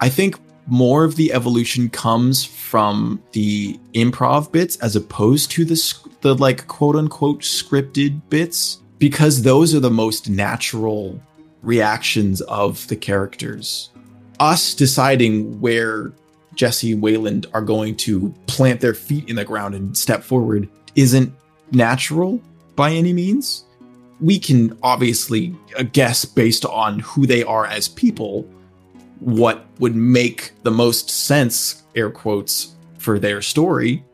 I think more of the evolution comes from the improv bits as opposed to the the like quote unquote scripted bits because those are the most natural reactions of the characters. Us deciding where Jesse and Wayland are going to plant their feet in the ground and step forward isn't natural by any means. We can obviously guess based on who they are as people what would make the most sense, air quotes, for their story.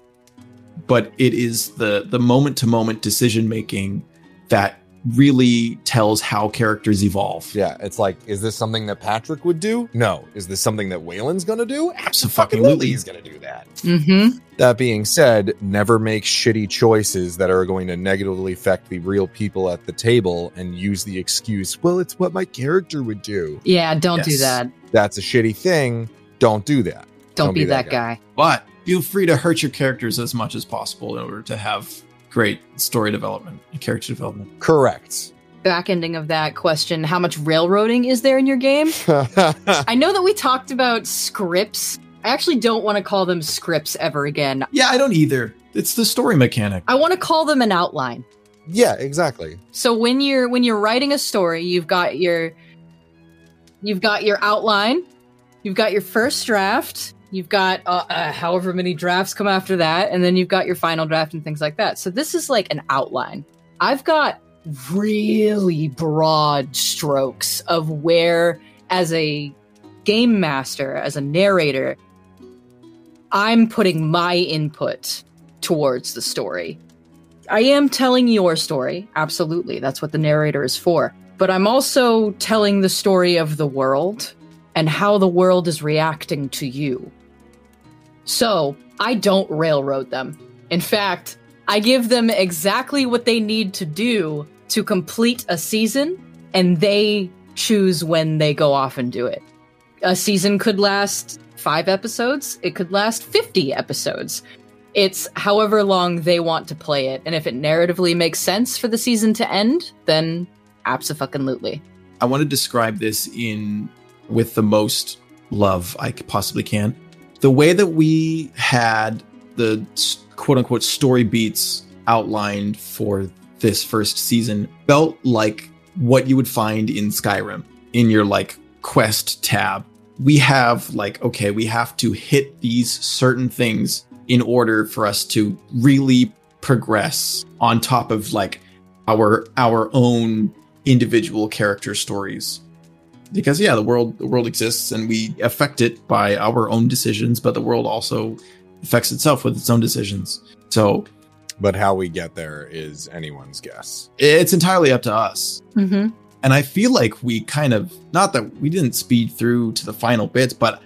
But it is the the moment to moment decision making that really tells how characters evolve. yeah, it's like, is this something that Patrick would do? No. Is this something that Wayland's gonna do? Absolutely. He's gonna do that. Mm-hmm. That being said, never make shitty choices that are going to negatively affect the real people at the table and use the excuse, well, it's what my character would do. Yeah, don't do that. That's a shitty thing. Don't do that. Don't, be, that guy. But feel free to hurt your characters as much as possible in order to have great story development and character development. Correct. Back ending of that question: How much railroading is there in your game? I know that we talked about scripts. I actually don't want to call them scripts ever again. Yeah, I don't either. It's the story mechanic. I want to call them an outline. yeah, exactly. So when you're when you're writing a story, you've got your you've got your outline, you've got your first draft, you've got uh, uh, however many drafts come after that, and then you've got your final draft and things like that. So this is like an outline. I've got really broad strokes of where, as a game master, as a narrator, I'm putting my input towards the story. I am telling your story. Absolutely. That's what the narrator is for. But I'm also telling the story of the world and how the world is reacting to you. So I don't railroad them. In fact, I give them exactly what they need to do to complete a season, and they choose when they go off and do it. A season could last five episodes, it could last 50 episodes. It's however long they want to play it, and if it narratively makes sense for the season to end, then absolutely. I want to describe this in with the most love I possibly can. The way that we had the quote unquote story beats outlined for this first season felt like what you would find in Skyrim in your like quest tab. We have like, okay, we have to hit these certain things in order for us to really progress on top of like our our own individual character stories because yeah the world the world exists and we affect it by our own decisions but the world also affects itself with its own decisions. So but how we get there is anyone's guess. It's entirely up to us. Mm-hmm. and i feel like we kind of not that we didn't speed through to the final bits but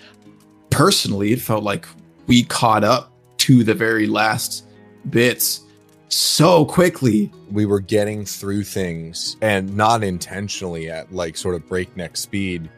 personally it felt like we caught up to the very last bits so quickly. We were getting through things and not intentionally at like sort of breakneck speed,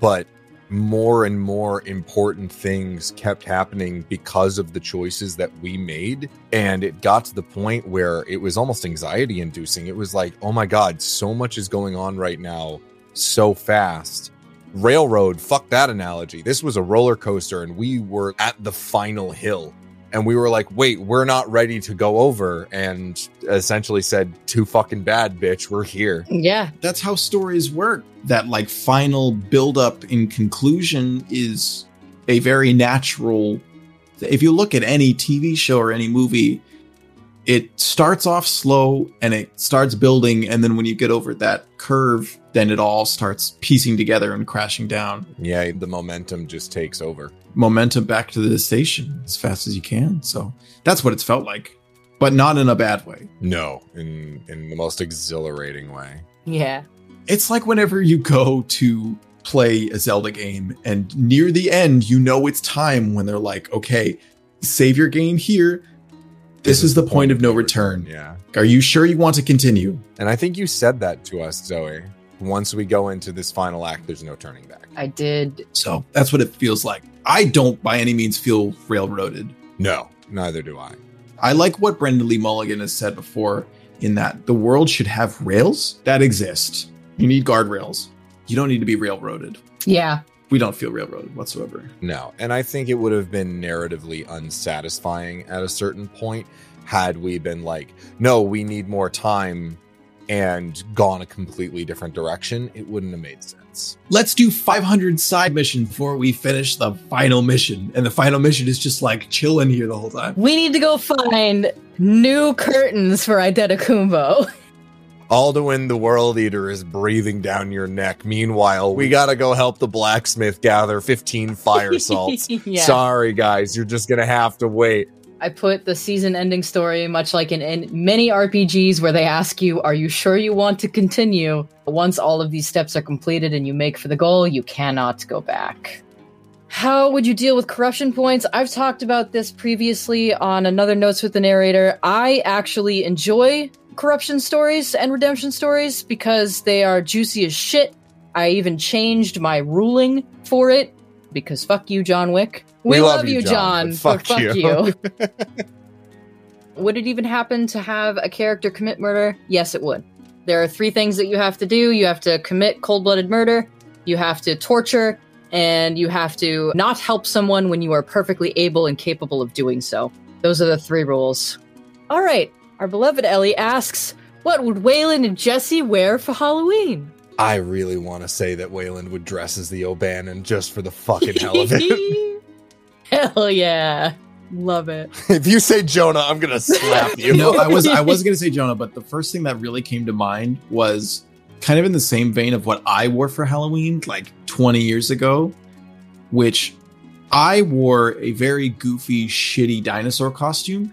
but more and more important things kept happening because of the choices that we made. And it got to the point where it was almost anxiety inducing. It was like, oh my God, so much is going on right now so fast. Railroad, fuck that analogy. This was a roller coaster and we were at the final hill and we were like, wait, we're not ready to go over, and essentially said, too fucking bad, bitch, we're here. Yeah. That's how stories work. That like final build up in conclusion is a very natural. If you look at any TV show or any movie, it starts off slow and it starts building, and then when you get over that curve, then it all starts piecing together and crashing down. Yeah, the momentum just takes over momentum back to the station as fast as you can. So that's what it's felt like, but not in a bad way. No, in in the most exhilarating way. Yeah. It's like whenever you go to play a Zelda game and near the end you know it's time when they're like, "Okay, save your game here. This, this is, is, the point, point of no return." Yeah. Are you sure you want to continue? And I think you said that to us, Zoe. Once we go into this final act, there's no turning back. I did. So that's what it feels like. I don't by any means feel railroaded. No, neither do I. I like what Brennan Lee Mulligan has said before in that the world should have rails that exist. You need guardrails. You don't need to be railroaded. Yeah. We don't feel railroaded whatsoever. No. And I think it would have been narratively unsatisfying at a certain point had we been like, no, we need more time and gone a completely different direction. It wouldn't have made sense. Let's do 500 side missions before we finish the final mission. And the final mission is just like chilling here the whole time. We need to go find new curtains for Kumbo. Alduin the World Eater is breathing down your neck. Meanwhile, we gotta go help the blacksmith gather 15 fire salts. yeah. Sorry, guys, you're just gonna have to wait. I put the season ending story much like in, in many RPGs where they ask you, Are you sure you want to continue? Once all of these steps are completed and you make for the goal, you cannot go back. How would you deal with corruption points? I've talked about this previously on another Notes with the Narrator. I actually enjoy corruption stories and redemption stories because they are juicy as shit. I even changed my ruling for it because fuck you, John Wick. We, we love, love, you, John, John fuck, fuck you. you. would it even happen to have a character commit murder? Yes, it would. There are three things that you have to do you have to commit cold blooded murder, you have to torture, and you have to not help someone when you are perfectly able and capable of doing so. Those are the three rules. All right, our beloved Ellie asks, What would Wayland and Jesse wear for Halloween? I really want to say that Wayland would dress as the O'Bannon just for the fucking hell of it. hell yeah. Love it. if you say Jonah, I'm gonna slap you. no, I was I was gonna say Jonah, but the first thing that really came to mind was kind of in the same vein of what I wore for Halloween like 20 years ago, which I wore a very goofy, shitty dinosaur costume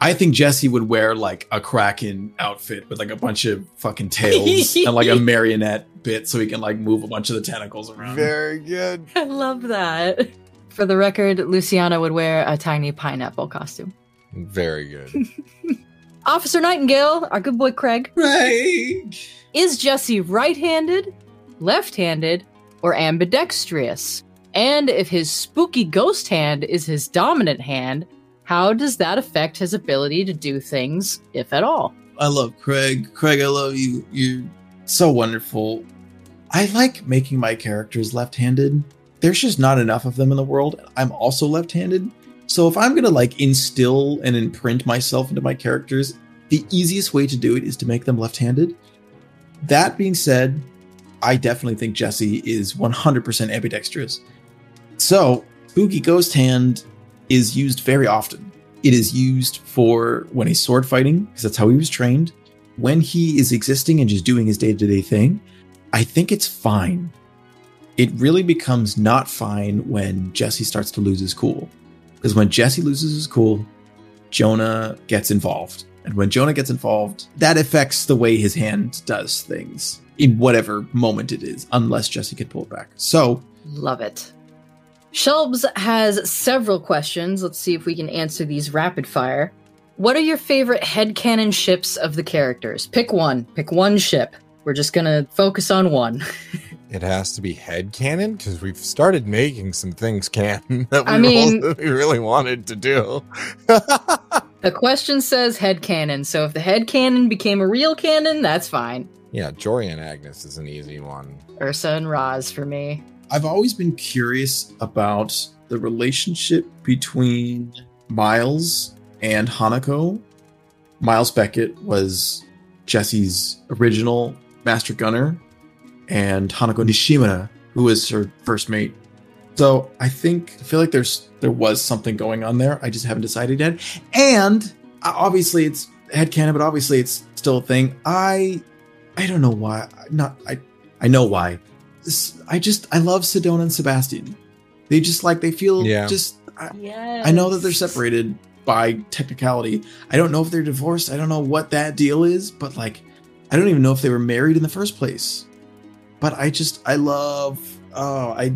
I think Jesse would wear like a Kraken outfit with like a bunch of fucking tails and like a marionette bit so he can like move a bunch of the tentacles around. Very good. I love that. For the record, Luciana would wear a tiny pineapple costume. Very good. Officer Nightingale, our good boy Craig, Craig. is Jesse right handed, left handed, or ambidextrous? And if his spooky ghost hand is his dominant hand, how does that affect his ability to do things, if at all? I love Craig. Craig, I love you. You're so wonderful. I like making my characters left handed. There's just not enough of them in the world. I'm also left handed. So if I'm going to like instill and imprint myself into my characters, the easiest way to do it is to make them left handed. That being said, I definitely think Jesse is 100% ambidextrous. So, Spooky Ghost Hand is used very often. It is used for when he's sword fighting, because that's how he was trained. When he is existing and just doing his day to day thing, I think it's fine. It really becomes not fine when Jesse starts to lose his cool. Because when Jesse loses his cool, Jonah gets involved. And when Jonah gets involved, that affects the way his hand does things in whatever moment it is, unless Jesse can pull it back. So, Love it. Shelbs has several questions. Let's see if we can answer these rapid fire. What are your favorite headcanon ships of the characters? Pick one. Pick one ship. We're just gonna focus on one. It has to be head canon because we've started making some things canon that we, I mean- that we really wanted to do. The question says head cannon, so if the head cannon became a real cannon, that's fine. yeah, Jory and Agnes is an easy one. Ursa and Raz for me. I've always been curious about the relationship between Miles and Hanako. Miles Beckett was Jesse's original master gunner, and Hanako Nishimura, who was her first mate. So I think I feel like there's there was something going on there. I just haven't decided yet. And uh, obviously it's headcanon, but obviously it's still a thing. I I don't know why. Not I I know why. This- I just I love Sedona and Sebastian. They just like they feel Yeah. just I, Yes. I know that they're separated by technicality. I don't know if they're divorced. I don't know what that deal is, but like I don't even know if they were married in the first place. But I just I love oh I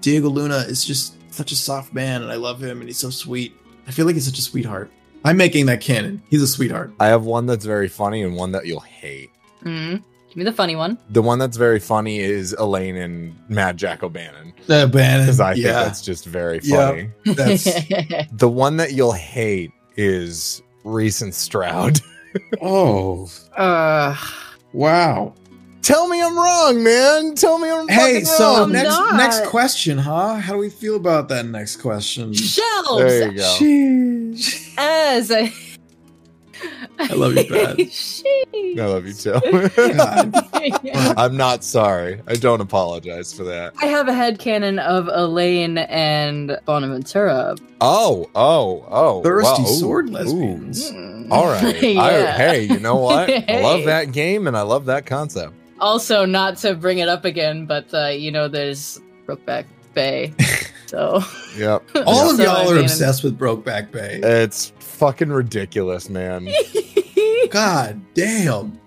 Diego Luna is just such a soft man and I love him and he's so sweet. I feel like he's such a sweetheart. I'm making that canon. He's a sweetheart. I have one that's very funny and one that you'll hate. Mm. Give me the funny one. The one that's very funny is Elaine and Mad Jack O'Bannon Uh, Bannon. because I think that's just very Yeah. funny. that's The one that you'll hate is Reese and Stroud. oh uh, wow. Tell me I'm wrong, man. Tell me I'm wrong. Hey, fucking so wrong. I'm next not. next question, huh? How do we feel about that next question? Shelbs There you go. Sheesh. as a. I love you, Pat. Sheesh. I love you too. I'm not sorry. I don't apologize for that. I have a head headcanon of Elaine and Bonaventura. Oh, oh, oh. Thirsty wow. Sword ooh. lesbians. Mm. All right. I, hey, you know what? I love that game and I love that concept. Also, not to bring it up again, but uh, you know, there's Brokeback Bay. So Yep. All of y'all I are mean- obsessed with Brokeback Bay. It's fucking ridiculous, man. God damn.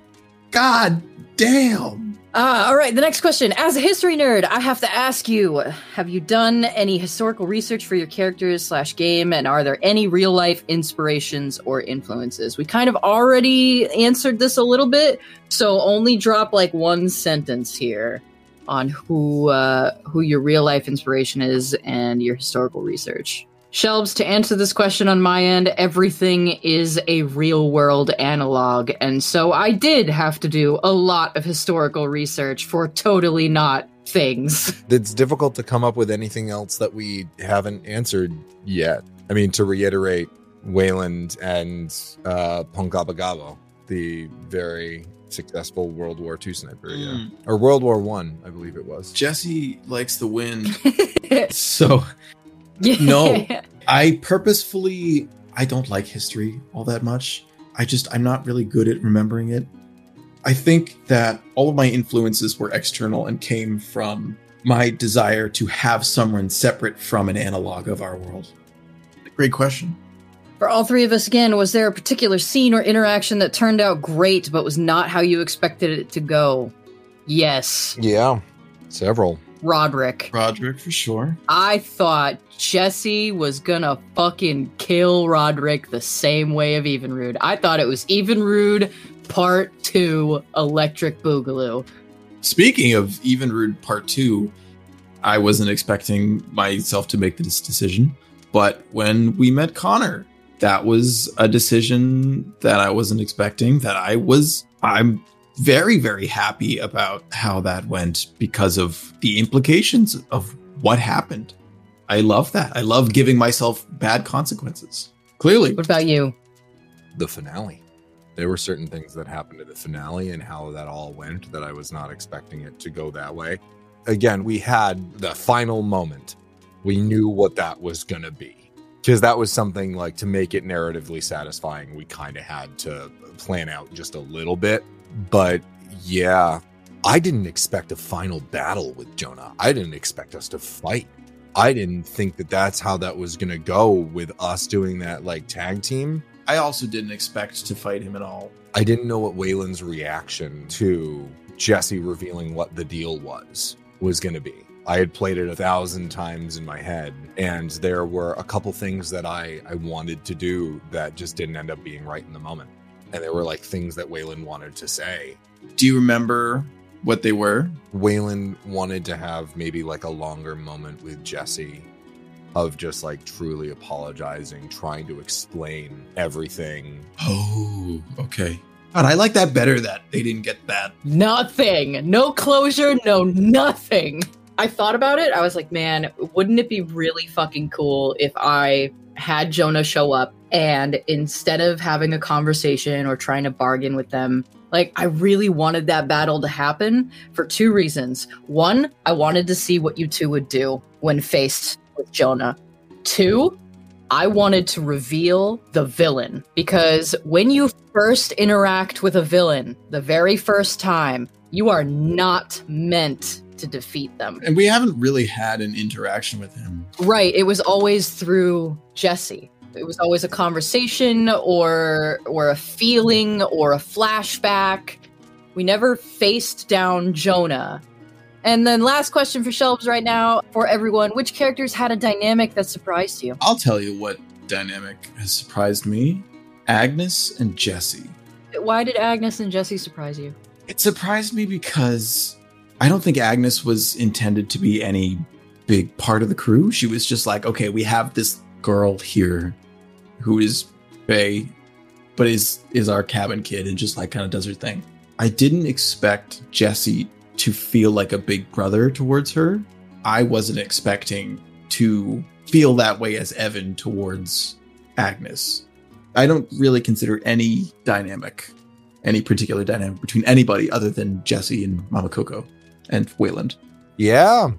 God damn. Ah, all right. The next question. As a history nerd, I have to ask you: Have you done any historical research for your characters slash game, and are there any real life inspirations or influences? We kind of already answered this a little bit, so only drop like one sentence here on who uh, who your real life inspiration is and your historical research. Shelbs, to answer this question on my end, everything is a real world analog. And so I did have to do a lot of historical research for totally not things. It's difficult to come up with anything else that we haven't answered yet. I mean, to reiterate, Wayland and uh, Pegahmagabow, the very successful World War II sniper, yeah. Mm. or World War One, I, believe it was. Jesse likes the win. so No. I purposefully I don't like history all that much. I just I'm not really good at remembering it. I think that all of my influences were external and came from my desire to have someone separate from an analog of our world. Great question. For all three of us, again, was there a particular scene or interaction that turned out great but was not how you expected it to go? Yes. Yeah, several. Roderick. Roderick for sure. I thought Jesse was gonna fucking kill Roderick the same way of Evenrude. I thought it was Evenrude Part 2 Electric Boogaloo. Speaking of Evenrude Part 2, I wasn't expecting myself to make this decision, but when we met Connor, that was a decision that I wasn't expecting that I was I'm very very happy about how that went because of the implications of what happened. I love that. I love giving myself bad consequences. Clearly. What about you? The finale. There were certain things that happened at the finale and how that all went that I was not expecting it to go that way. Again, we had the final moment. We knew what that was going to be. Because that was something like to make it narratively satisfying, we kind of had to plan out just a little bit. But yeah, I didn't expect a final battle with Jonah. I didn't expect us to fight. I didn't think that that's how that was going to go with us doing that like tag team. I also didn't expect to fight him at all. I didn't know what Wayland's reaction to Jesse revealing what the deal was was going to be. I had played it a thousand times in my head, and there were a couple things that I, I wanted to do that just didn't end up being right in the moment. And there were like things that Wayland wanted to say. Do you remember what they were? Wayland wanted to have maybe like a longer moment with Jesse of just like truly apologizing, trying to explain everything. Oh, okay. God, I like that better that they didn't get that. Nothing. No closure, no nothing. I thought about it. I was like, man, wouldn't it be really fucking cool if I had Jonah show up and instead of having a conversation or trying to bargain with them, like I really wanted that battle to happen for two reasons. One, I wanted to see what you two would do when faced with Jonah. Two, I wanted to reveal the villain because when you first interact with a villain, the very first time, you are not meant to defeat them. And we haven't really had an interaction with him. Right. It was always through Jesse. It was always a conversation or or a feeling or a flashback. We never faced down Jonah. And then last question for Shelbs right now for everyone, which characters had a dynamic that surprised you? I'll tell you what dynamic has surprised me. Agnes and Jesse. Why did Agnes and Jesse surprise you? It surprised me because I don't think Agnes was intended to be any big part of the crew. She was just like, okay, we have this girl here who is Faye, but is is our cabin kid and just like kind of does her thing. I didn't expect Jesse to feel like a big brother towards her. I wasn't expecting to feel that way as Evan towards Agnes. I don't really consider any dynamic, any particular dynamic between anybody other than Jesse and Mama Coco and Wayland. Yeah.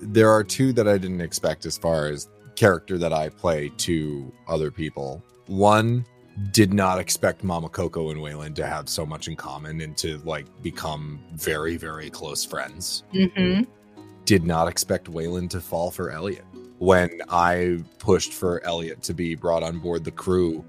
There are two that I didn't expect as far as character that I play to other people. One did not expect Mama Coco and Wayland to have so much in common and to like become very, very close friends. Mm-hmm. Did not expect Wayland to fall for Elliot. When I pushed for Elliot to be brought on board the crew,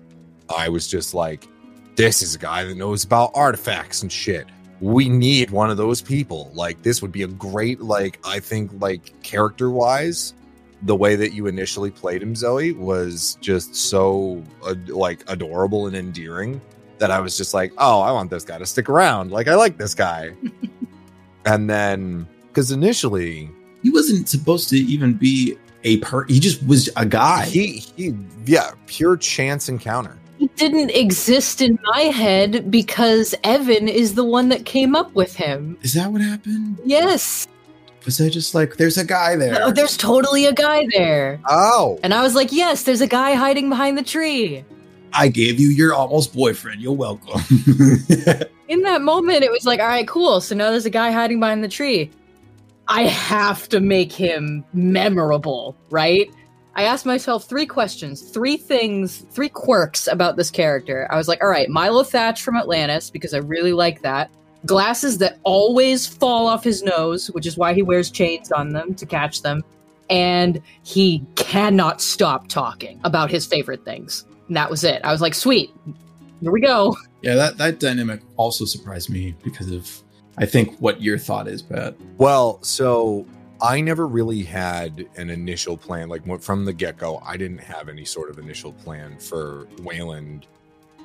I was just like, this is a guy that knows about artifacts and shit. We need one of those people. Like, this would be a great, like, I think, like, character wise, the way that you initially played him, Zoe, was just so, uh, like, adorable and endearing that I was just like, oh, I want this guy to stick around. Like, I like this guy. and then, because initially, He wasn't supposed to even be a per. He just was a guy. he, he, yeah, pure chance encounter. He didn't exist in my head because Evan is the one that came up with him. Is that what happened? Yes. Was I just like, there's a guy there? Oh, there's totally a guy there. Oh, And I was like, yes, there's a guy hiding behind the tree. I gave you your almost boyfriend. You're welcome. In that moment, it was like, all right, cool. So now there's a guy hiding behind the tree. I have to make him memorable, right? I asked myself three questions, three things, three quirks about this character. I was like, all right, Milo Thatch from Atlantis, because I really like that. Glasses that always fall off his nose, which is why he wears chains on them to catch them. And he cannot stop talking about his favorite things. And that was it. I was like, sweet, here we go. Yeah, that that dynamic also surprised me because of I think what your thought is, Pat. Well, so I never really had an initial plan. Like from the get go, I didn't have any sort of initial plan for Wayland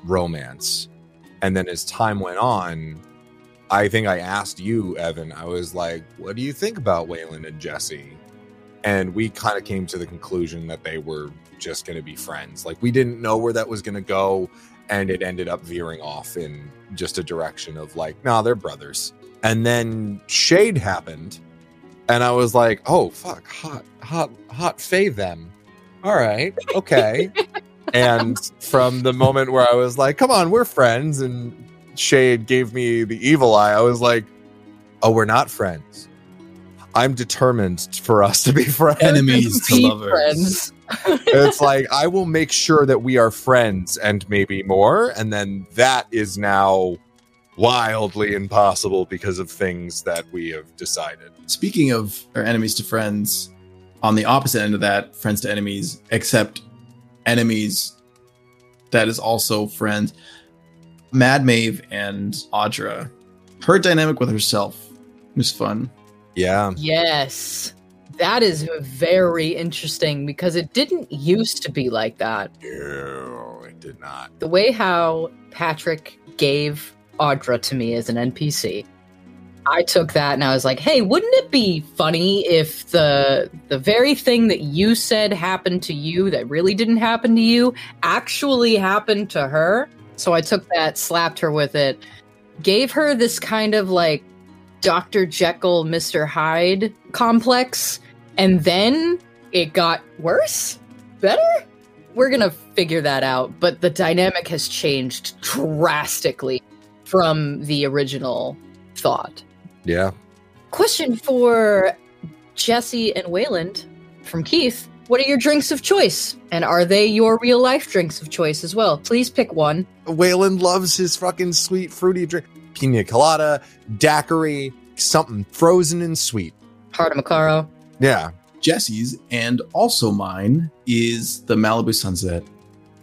romance. And then as time went on, I think I asked you, Evan, I was like, what do you think about Wayland and Jesse? And we kind of came to the conclusion that they were just going to be friends. Like we didn't know where that was going to go. And it ended up veering off in just a direction of like, nah, they're brothers. And then Shade happened. And I was like, oh, fuck, hot, hot, hot Faye them. All right, okay. and from the moment where I was like, come on, we're friends. And Shade gave me the evil eye, I was like, oh, we're not friends. I'm determined for us to be friends. Enemies to lovers. friends. it's like I will make sure that we are friends and maybe more, and then that is now wildly impossible because of things that we have decided. Speaking of our enemies to friends, on the opposite end of that, friends to enemies, except enemies that is also friends. Mad Maeve and Audra, her dynamic with herself was fun. Yeah, Yes. That is very interesting because it didn't used to be like that. no, it did not. The way how Patrick gave Audra to me as an NPC, I took that and I was like, "Hey, wouldn't it be funny if the the very thing that you said happened to you that really didn't happen to you actually happened to her?" So I took that, slapped her with it, gave her this kind of like Dr. Jekyll, Mr. Hyde complex, and then it got worse? Better? We're going to figure that out, but the dynamic has changed drastically from the original thought. Yeah, Question for Jesse and Wayland from Keith. What are your drinks of choice? And are they your real life drinks of choice as well? Please pick one. Wayland loves his fucking sweet fruity drink, pina colada, daiquiri, something frozen and sweet. Heart of Macaro. Yeah, Jesse's and also mine is the Malibu Sunset.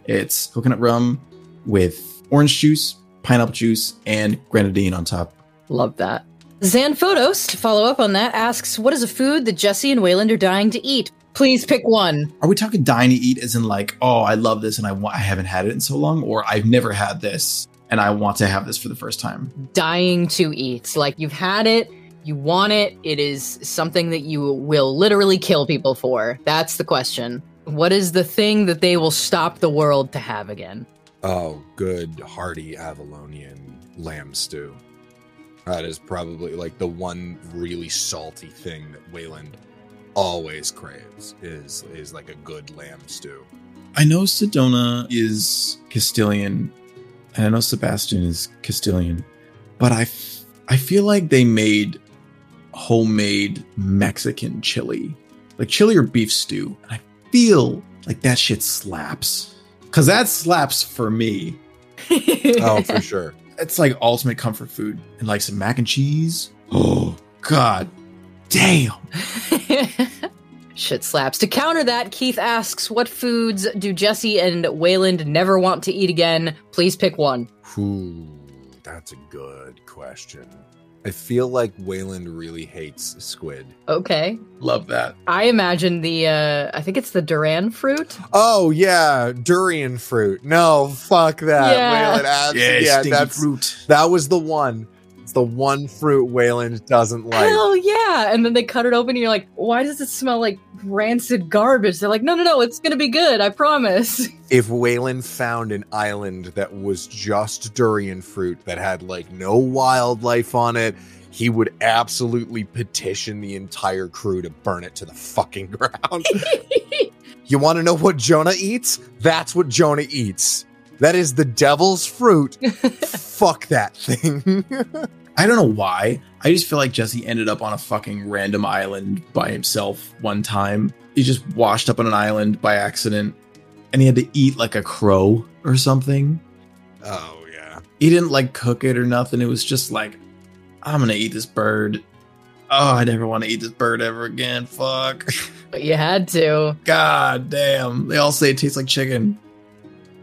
It's coconut rum with orange juice, pineapple juice, and grenadine on top. Love that. Zan Photos, to follow up on that, asks, What is a food that Jesse and Wayland are dying to eat? Please pick one. Are we talking dying to eat as in like, oh, I love this and I want I haven't had it in so long, or I've never had this and I want to have this for the first time? Dying to eat. Like you've had it, you want it, it is something that you will literally kill people for. That's the question. What is the thing that they will stop the world to have again? Oh, good hearty Avalonian lamb stew. That is probably like the one really salty thing that Wayland always craves is is like a good lamb stew. I know Sedona is Castilian, and I know Sebastian is Castilian, but I, f- I feel like they made homemade Mexican chili, like chili or beef stew, and I feel like that shit slaps. Cause that slaps for me. Oh, for sure. It's like ultimate comfort food, and like some mac and cheese. Oh God, damn! Shit slaps. To counter that, Keith asks, What foods do Jesse and Wayland never want to eat again? Please pick one. Ooh, that's a good question. I feel like Wayland really hates squid. Okay. Love that. I imagine the, uh, I think it's the Duran fruit. Oh yeah, durian fruit. No, fuck that. Yeah. Wayland abs- yeah, that's fruit. that was the one. It's the one fruit Wayland doesn't like. Hell yeah. And then they cut it open and you're like, why does it smell like rancid garbage? They're like, no, no, no, it's going to be good. I promise. if Wayland found an island that was just durian fruit that had like no wildlife on it, he would absolutely petition the entire crew to burn it to the fucking ground. you want to know what Jonah eats? That's what Jonah eats. That is the devil's fruit. Fuck that thing. I don't know why. I just feel like Jesse ended up on a fucking random island by himself one time. He just washed up on an island by accident and he had to eat like a crow or something. oh yeah. He didn't like cook it or nothing. It was just like, I'm gonna eat this bird. Oh, I never want to eat this bird ever again. Fuck. but you had to. God damn. They all say it tastes like chicken.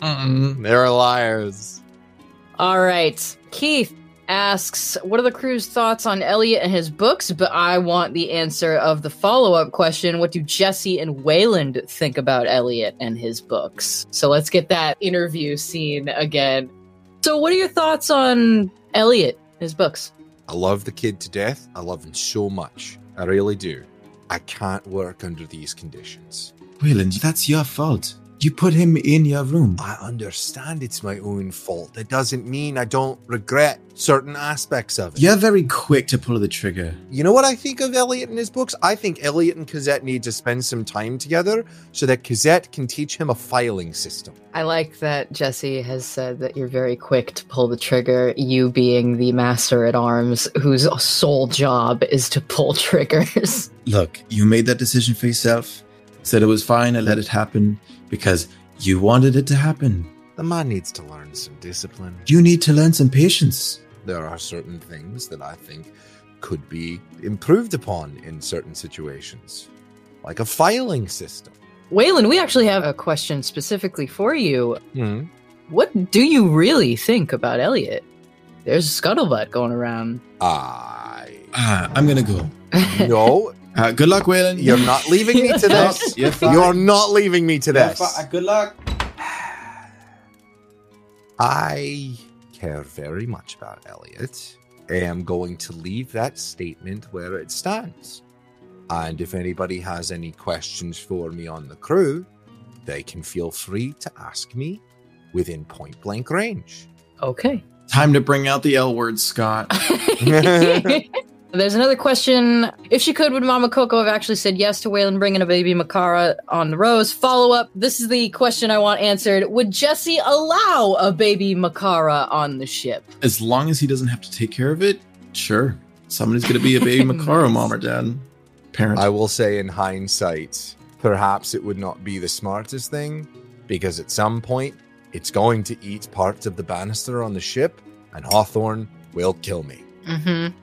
Mm-mm, they're liars. All right. Keith asks, What are the crew's thoughts on Elliot and his books? But I want the answer of the follow up question What do Jesse and Wayland think about Elliot and his books? So let's get that interview scene again. So, what are your thoughts on Elliot, his books? I love the kid to death. I love him so much. I really do. I can't work under these conditions. Wayland, that's your fault. You put him in your room. I understand it's my own fault. That doesn't mean I don't regret certain aspects of it. You're very quick to pull the trigger. You know what I think of Elliot and his books? I think Elliot and Cosette need to spend some time together so that Cosette can teach him a filing system. I like that Jesse has said that you're very quick to pull the trigger, you being the master at arms whose sole job is to pull triggers. Look, you made that decision for yourself. Said it was fine, I let it happen because you wanted it to happen. The man needs to learn some discipline. You need to learn some patience. There are certain things that I think could be improved upon in certain situations, like a filing system. Wayland, we actually have a question specifically for you. Hmm. What do you really think about Elliot? There's a scuttlebutt going around. I Ah, I'm gonna go. no, Uh, good luck, Wayland. you're not leaving me to this. You're fine. You're not leaving me to You're this. fi- Good luck. I care very much about Elliot. I am going to leave that statement where it stands. And if anybody has any questions for me on the crew, they can feel free to ask me within point blank range. Okay. Time to bring out the L word, Scott. There's another question. If she could, would Mama Coco have actually said yes to Wayland bringing a baby Makara on the rose? Follow up. This is the question I want answered. Would Jesse allow a baby Makara on the ship? As long as he doesn't have to take care of it, sure. Somebody's going to be a baby Makaro mom or dad. Parent. I will say, in hindsight, perhaps it would not be the smartest thing because at some point it's going to eat parts of the banister on the ship, and Hawthorne will kill me. Mm-hmm.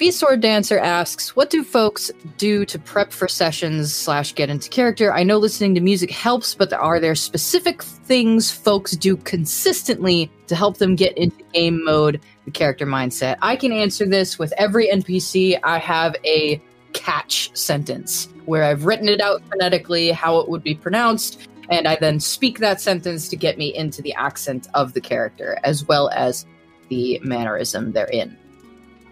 Feasword Dancer asks, "What do folks do to prep for sessions slash get into character? I know listening to music helps, but are there specific things folks do consistently to help them get into game mode, the character mindset? I can answer this with every NPC. I have a catch sentence where I've written it out phonetically, how it would be pronounced, and I then speak that sentence to get me into the accent of the character as well as the mannerism they're in."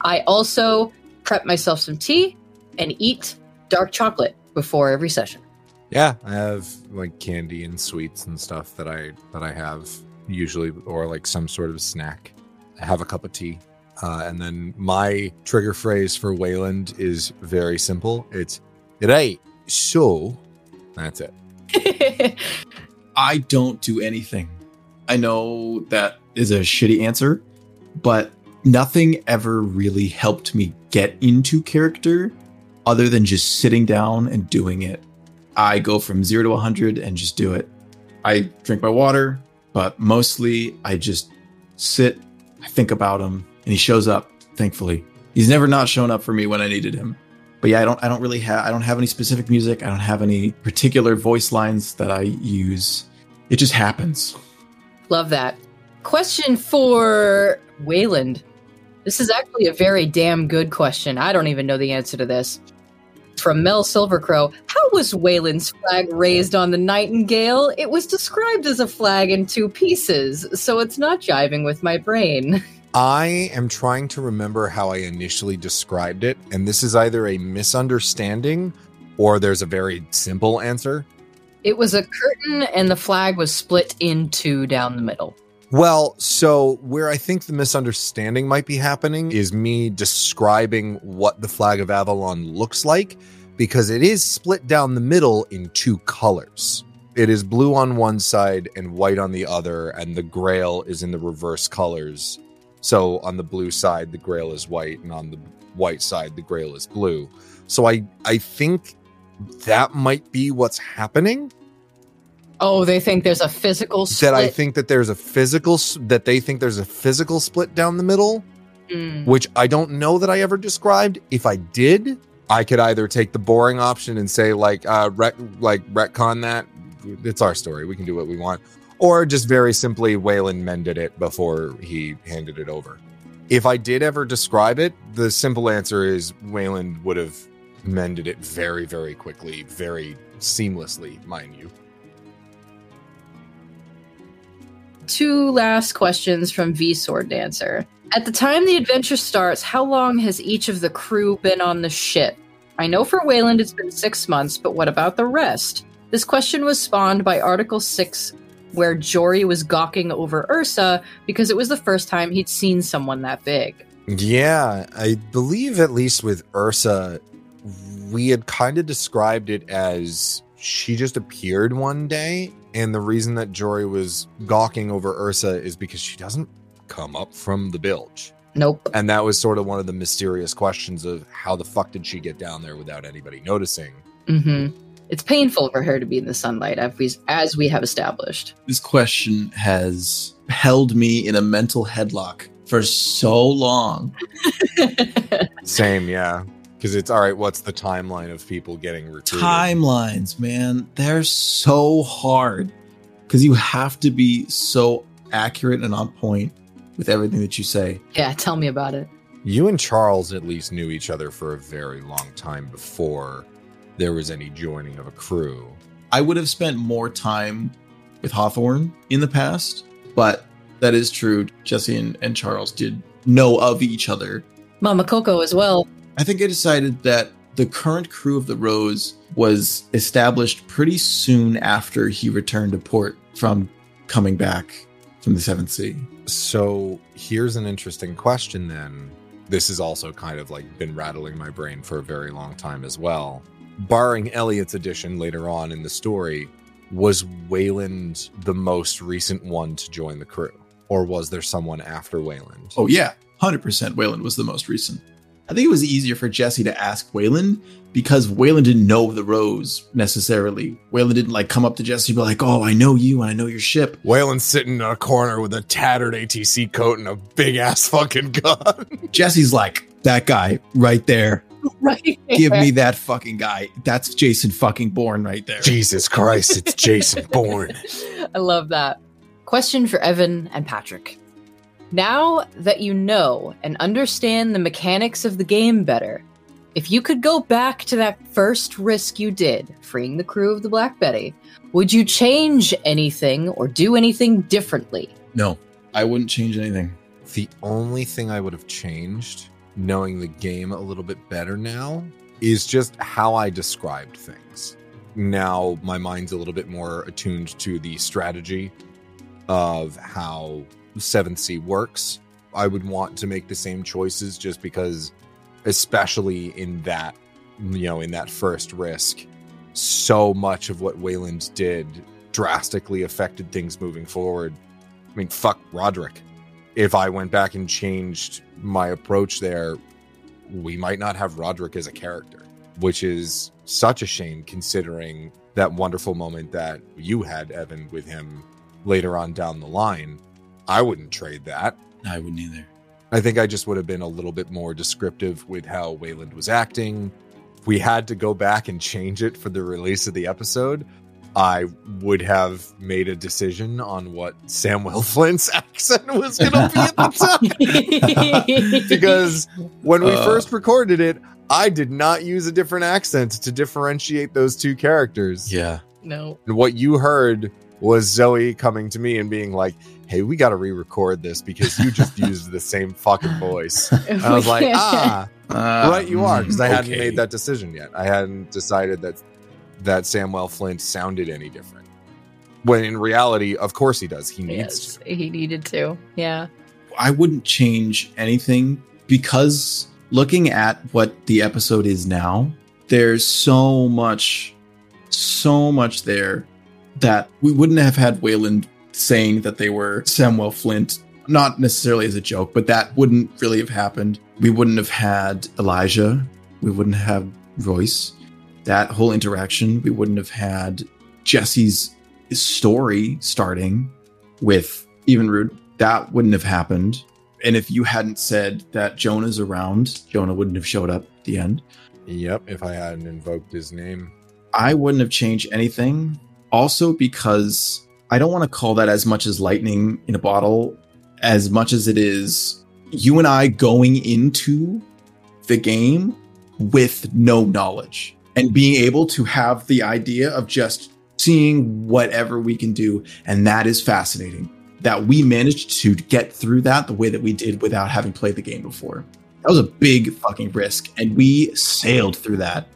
I also prep myself some tea and eat dark chocolate before every session. Yeah, I have like candy and sweets and stuff that I that I have usually, or like some sort of snack. I have a cup of tea, uh, and then my trigger phrase for Wayland is very simple. It's right. So that's it. I don't do anything. I know that is a shitty answer, but nothing ever really helped me get into character other than just sitting down and doing it. I go from zero to 100 and just do it. I drink my water, but mostly I just sit, I think about him, and he shows up, thankfully. He's never not shown up for me when I needed him. But yeah, I don't I don't really have I don't have any specific music. I don't have any particular voice lines that I use. It just happens. Love that. Question for Wayland. This is actually a very damn good question. I don't even know the answer to this. From Mel Silvercrow, how was Wayland's flag raised on the Nightingale? It was described as a flag in two pieces, so it's not jiving with my brain. I am trying to remember how I initially described it, and this is either a misunderstanding or there's a very simple answer. It was a curtain, and the flag was split in two down the middle. Well, so where I think the misunderstanding might be happening is me describing what the flag of Avalon looks like because it is split down the middle in two colors. It is blue on one side and white on the other, and the grail is in the reverse colors. So on the blue side, the grail is white, and on the white side, the grail is blue. So I I think that might be what's happening Oh, they think there's a physical split. that I think that there's a physical that they think there's a physical split down the middle, Mm. which I don't know that I ever described. If I did, I could either take the boring option and say like uh ret- like retcon that it's our story. We can do what we want. or just very simply Wayland mended it before he handed it over. If I did ever describe it, the simple answer is Wayland would have mended it very, very quickly, very seamlessly, mind you. Two last questions from V Sword Dancer. At the time the adventure starts, how long has each of the crew been on the ship? I know for Wayland it's been six months, but what about the rest? This question was spawned by Article 6, where Jory was gawking over Ursa because it was the first time he'd seen someone that big. Yeah, I believe at least with Ursa, we had kind of described it as she just appeared one day. And the reason that Jory was gawking over Ursa is because she doesn't come up from the bilge. Nope. And that was sort of one of the mysterious questions of how the fuck did she get down there without anybody noticing? Mm-hmm. It's painful for her to be in the sunlight, as we, as we have established. This question has held me in a mental headlock for so long. Same, yeah. Because it's all right, what's the timeline of people getting recruited? Timelines, man, they're so hard because you have to be so accurate and on point with everything that you say. yeah, tell me about it. You and Charles at least knew each other for a very long time before there was any joining of a crew. I would have spent more time with Hawthorne in the past, but that is true. Jesse and, and Charles did know of each other. Mama Coco as well. I think I decided that the current crew of the Rose was established pretty soon after he returned to port from coming back from the Seventh Sea. So here's an interesting question then. This has also kind of like been rattling my brain for a very long time as well. Barring Elliot's addition later on in the story, was Wayland the most recent one to join the crew? Or was there someone after Wayland? Oh yeah, hundred percent. Wayland was the most recent. I think it was easier for Jesse to ask Wayland because Wayland didn't know the Rose necessarily. Wayland didn't like come up to Jesse and be like, "Oh, I know you and I know your ship." Wayland's sitting in a corner with a tattered ATC coat and a big ass fucking gun. Jesse's like, "That guy right there. Right. Give me that fucking guy. That's Jason fucking Bourne right there." Jesus Christ, it's Jason Bourne. I love that. Question for Evan and Patrick. Now that you know and understand the mechanics of the game better, if you could go back to that first risk you did, freeing the crew of the Black Betty, would you change anything or do anything differently? No, I wouldn't change anything. The only thing I would have changed, knowing the game a little bit better now, is just how I described things. Now my mind's a little bit more attuned to the strategy of how Seventh Sea works. I would want to make the same choices just because, especially in that, you know, in that first risk, so much of what Wayland did drastically affected things moving forward. I mean, fuck Roderick if I went back and changed my approach there, we might not have Roderick as a character, which is such a shame considering that wonderful moment that you had, Evan, with him later on down the line. I wouldn't trade that. I wouldn't either. I think I just would have been a little bit more descriptive with how Wayland was acting. If we had to go back and change it for the release of the episode, I would have made a decision on what Samuel Flint's accent was going to be at the time. because when we Uh. first recorded it, I did not use a different accent to differentiate those two characters. Yeah. no. And what you heard was Zoe coming to me and being like, hey, we got to re record this because you just used the same fucking voice. And I was like, ah, right, you are, because I hadn't made that decision yet. I hadn't decided that that Samuel Flint sounded any different. When in reality, of course he does. He needs Yes, to. he needed to. Yeah. I wouldn't change anything because looking at what the episode is now, there's so much, so much there that we wouldn't have had Wayland saying that they were Samuel Flint, not necessarily as a joke, but that wouldn't really have happened. We wouldn't have had Elijah. We wouldn't have Royce. That whole interaction, we wouldn't have had Jesse's story starting with even Rude. That wouldn't have happened. And if you hadn't said that Jonah's around, Jonah wouldn't have showed up at the end. Yep, if I hadn't invoked his name. I wouldn't have changed anything. Also, because I don't want to call that as much as lightning in a bottle, as much as it is you and I going into the game with no knowledge and being able to have the idea of just seeing whatever we can do. And that is fascinating that we managed to get through that the way that we did without having played the game before. That was a big fucking risk. And we sailed through that.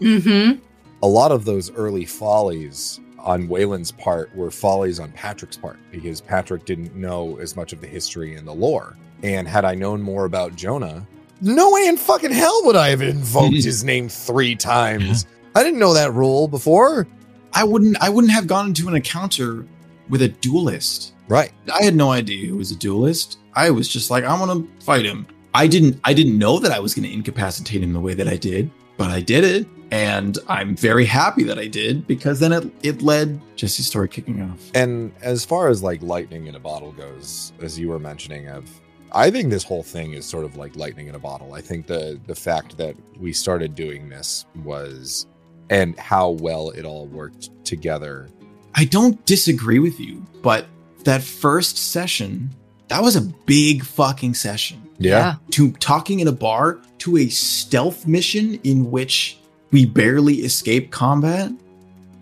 Mm-hmm. a lot of those early follies on Wayland's part were follies on Patrick's part because Patrick didn't know as much of the history and the lore. And had I known more about Jonah, no way in fucking hell would I have invoked his name three times. I didn't know that rule before. I wouldn't I wouldn't have gone into an encounter with a duelist. Right. I had no idea who was a duelist. I was just like, I want to fight him. I didn't I didn't know that I was going to incapacitate him the way that I did, but I did it. And I'm very happy that I did because then it it led Jesse's story kicking off. And as far as like lightning in a bottle goes, as you were mentioning, of I think this whole thing is sort of like lightning in a bottle. I think the the fact that we started doing this was and how well it all worked together. I don't disagree with you, but that first session, that was a big fucking session. Yeah. To talking in a bar to a stealth mission in which we barely escape combat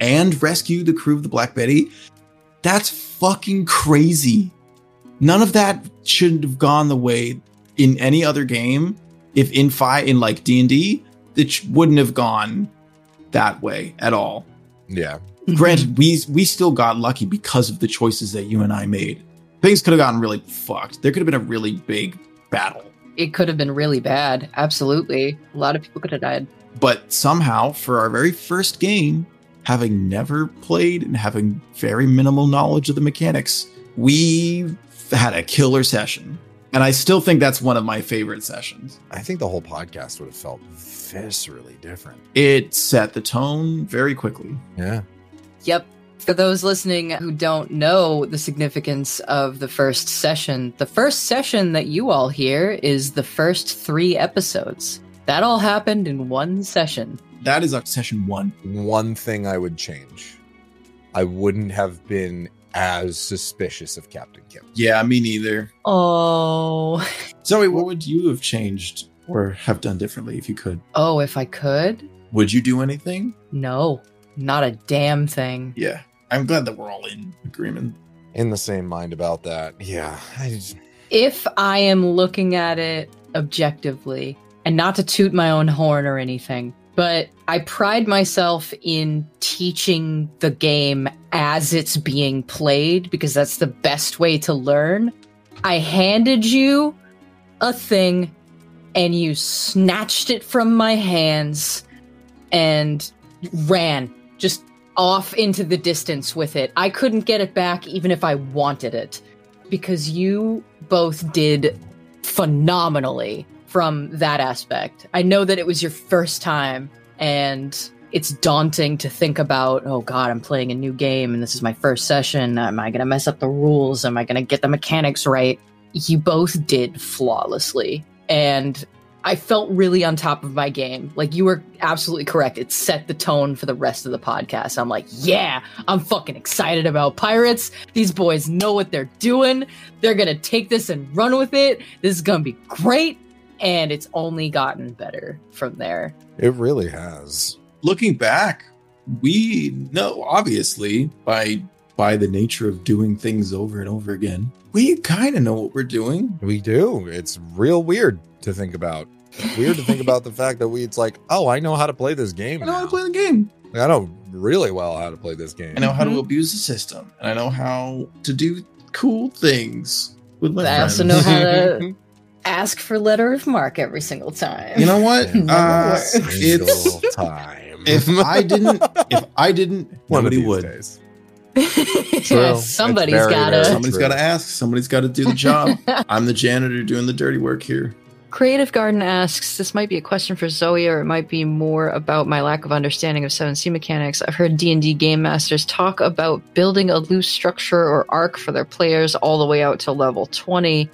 and rescue the crew of the Black Betty. That's fucking crazy. None of that should have gone the way in any other game. If in five in like D and D, it wouldn't have gone that way at all Yeah. granted we we still got lucky because of the choices that you and i made things could have gotten really fucked there could have been a really big battle It could have been really bad. Absolutely. A lot of people could have died. But somehow for our very first game having never played and having very minimal knowledge of the mechanics we had a killer session and i still think that's one of my favorite sessions I think the whole podcast would have felt viscerally different. it set the tone very quickly Yeah. Yep. For those listening who don't know the significance of the first session, the first session that you all hear is the first three episodes. That all happened in one session. that is our session one One thing I would change. I wouldn't have been as suspicious of Captain Kim. yeah me neither Oh. zoe what would you have changed or have done differently if you could Oh, if I could? Would you do anything? No. Not a damn thing. Yeah. I'm glad that we're all in agreement. In the same mind about that. Yeah. I just, if I am looking at it objectively, and not to toot my own horn or anything, but I pride myself in teaching the game as it's being played because that's the best way to learn. I handed you a thing and you snatched it from my hands and ran just off into the distance with it. I couldn't get it back even if I wanted it because you both did phenomenally from that aspect. I know that it was your first time and it's daunting to think about, oh god, I'm playing a new game and this is my first session. Am I going to mess up the rules? Am I going to get the mechanics right? You both did flawlessly. And I felt really on top of my game. Like you were absolutely correct. It set the tone for the rest of the podcast. I'm like, yeah, I'm fucking excited about pirates. These boys know what they're doing. They're gonna take this and run with it. This is gonna be great. And it's only gotten better from there. it really has. Looking back, we know obviously by by the nature of doing things over and over again, we kind of know what we're doing. We do. It's real weird to think about. Weird to think about the fact that we it's like, oh, I know how to play this game. I know how to play the game. I know really well how to play this game. I know how to Mhm. abuse the system, and I know how to do cool things with my I friends. also know how to ask for letter of mark every single time. You know what? Never Uh, it's time. if I didn't, if I didn't, one nobody would. days. yeah, True. somebody's It's gotta. very- Somebody's true. got to ask. Somebody's got to do the job. I'm the janitor doing the dirty work here. Creative Garden asks, this might be a question for Zoe, or it might be more about my lack of understanding of 7th Sea mechanics. I've heard D&D game masters talk about building a loose structure or arc for their players all the way out to level 20,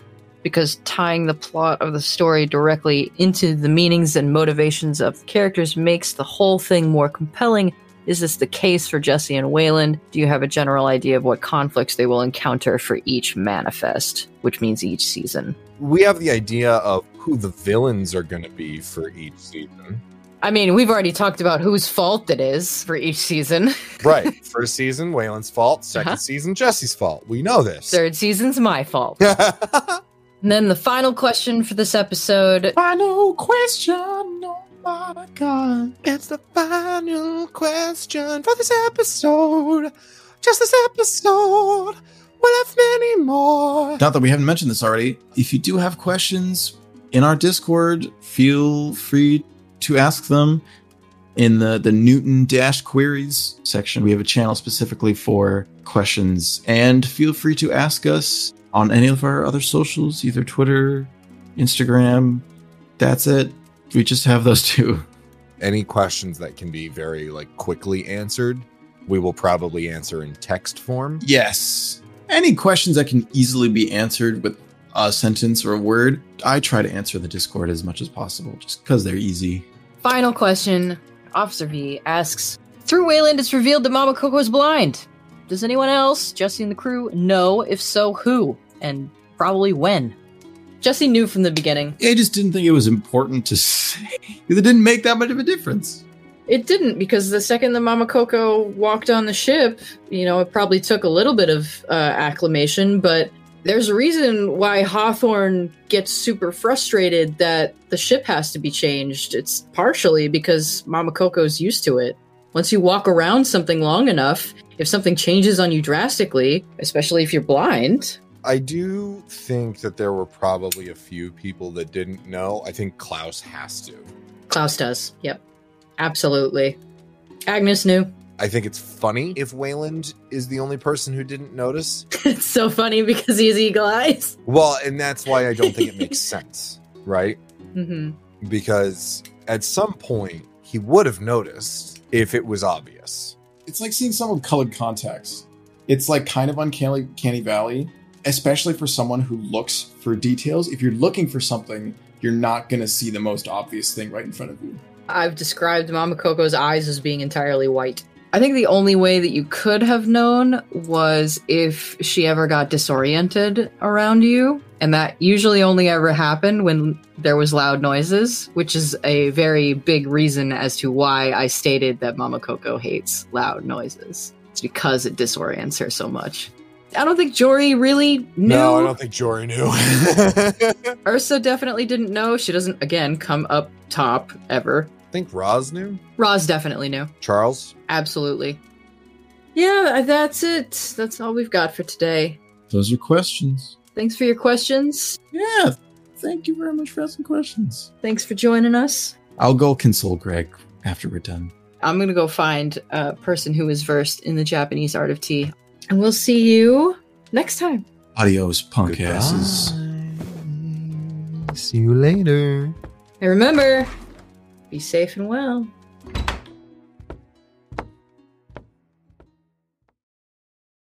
because tying the plot of the story directly into the meanings and motivations of characters makes the whole thing more compelling Is this the case for Jesse and Wayland? Do you have a general idea of what conflicts they will encounter for each manifest, which means each season? We have the idea of who the villains are going to be for each season. I mean, we've already talked about whose fault it is for each season. Right. First season, Wayland's fault. 2nd Uh-huh. season, Jesse's fault. We know this. Third season's my fault. And then the final question for this episode Final question, oh my god. it's the final question for this episode. Just this episode. We'll have many more. Not that we haven't mentioned this already. If you do have questions in our Discord, feel free to ask them in the, the Newton Dash Queries section. We have a channel specifically for questions. And feel free to ask us on any of our other socials, either Twitter, Instagram. That's it. We just have those two. Any questions that can be very like quickly answered, we will probably answer in text form. Yes. Any questions that can easily be answered with a sentence or a word, I try to answer the Discord as much as possible just because they're easy. Final question. Officer V asks Through Wayland, it's revealed that Mama Coco is blind. Does anyone else, Jesse and the crew, know? If so, who? And probably when? Jesse knew from the beginning. I just didn't think it was important to say. It didn't make that much of a difference. It didn't, because the second the Mama Coco walked on the ship, you know, it probably took a little bit of uh, acclimation, but there's a reason why Hawthorne gets super frustrated that the ship has to be changed. It's partially because Mama Coco's used to it. Once you walk around something long enough, if something changes on you drastically, especially if you're blind, I do think that there were probably a few people that didn't know. I think Klaus has to. Klaus does. Yep. Absolutely. Agnes knew. I think it's funny if Wayland is the only person who didn't notice. it's so funny because he has eagle eyes. Well, and that's why I don't think it makes sense, right? hmm Because at some point he would have noticed if it was obvious. It's like seeing someone with colored contacts. It's like kind of uncanny canny valley, especially for someone who looks for details. If you're looking for something, you're not going to see the most obvious thing right in front of you. I've described Mama Coco's eyes as being entirely white. I think the only way that you could have known was if she ever got disoriented around you. And that usually only ever happened when there was loud noises, which is a very big reason as to why I stated that Mama Coco hates loud noises. It's because it disorients her so much. I don't think Jory really knew. No, I don't think Jory knew. Ursa definitely didn't know. She doesn't, again, come up top ever. I think Roz knew. Roz definitely knew. Charles. Absolutely. Yeah, that's it. That's all we've got for today. Those are questions. Thanks for your questions. Yeah. Thank you very much for asking questions. Thanks for joining us. I'll go console Greg after we're done. I'm going to go find a person who is versed in the Japanese art of tea. And we'll see you next time. Adios, punk asses. See you later. And remember, be safe and well.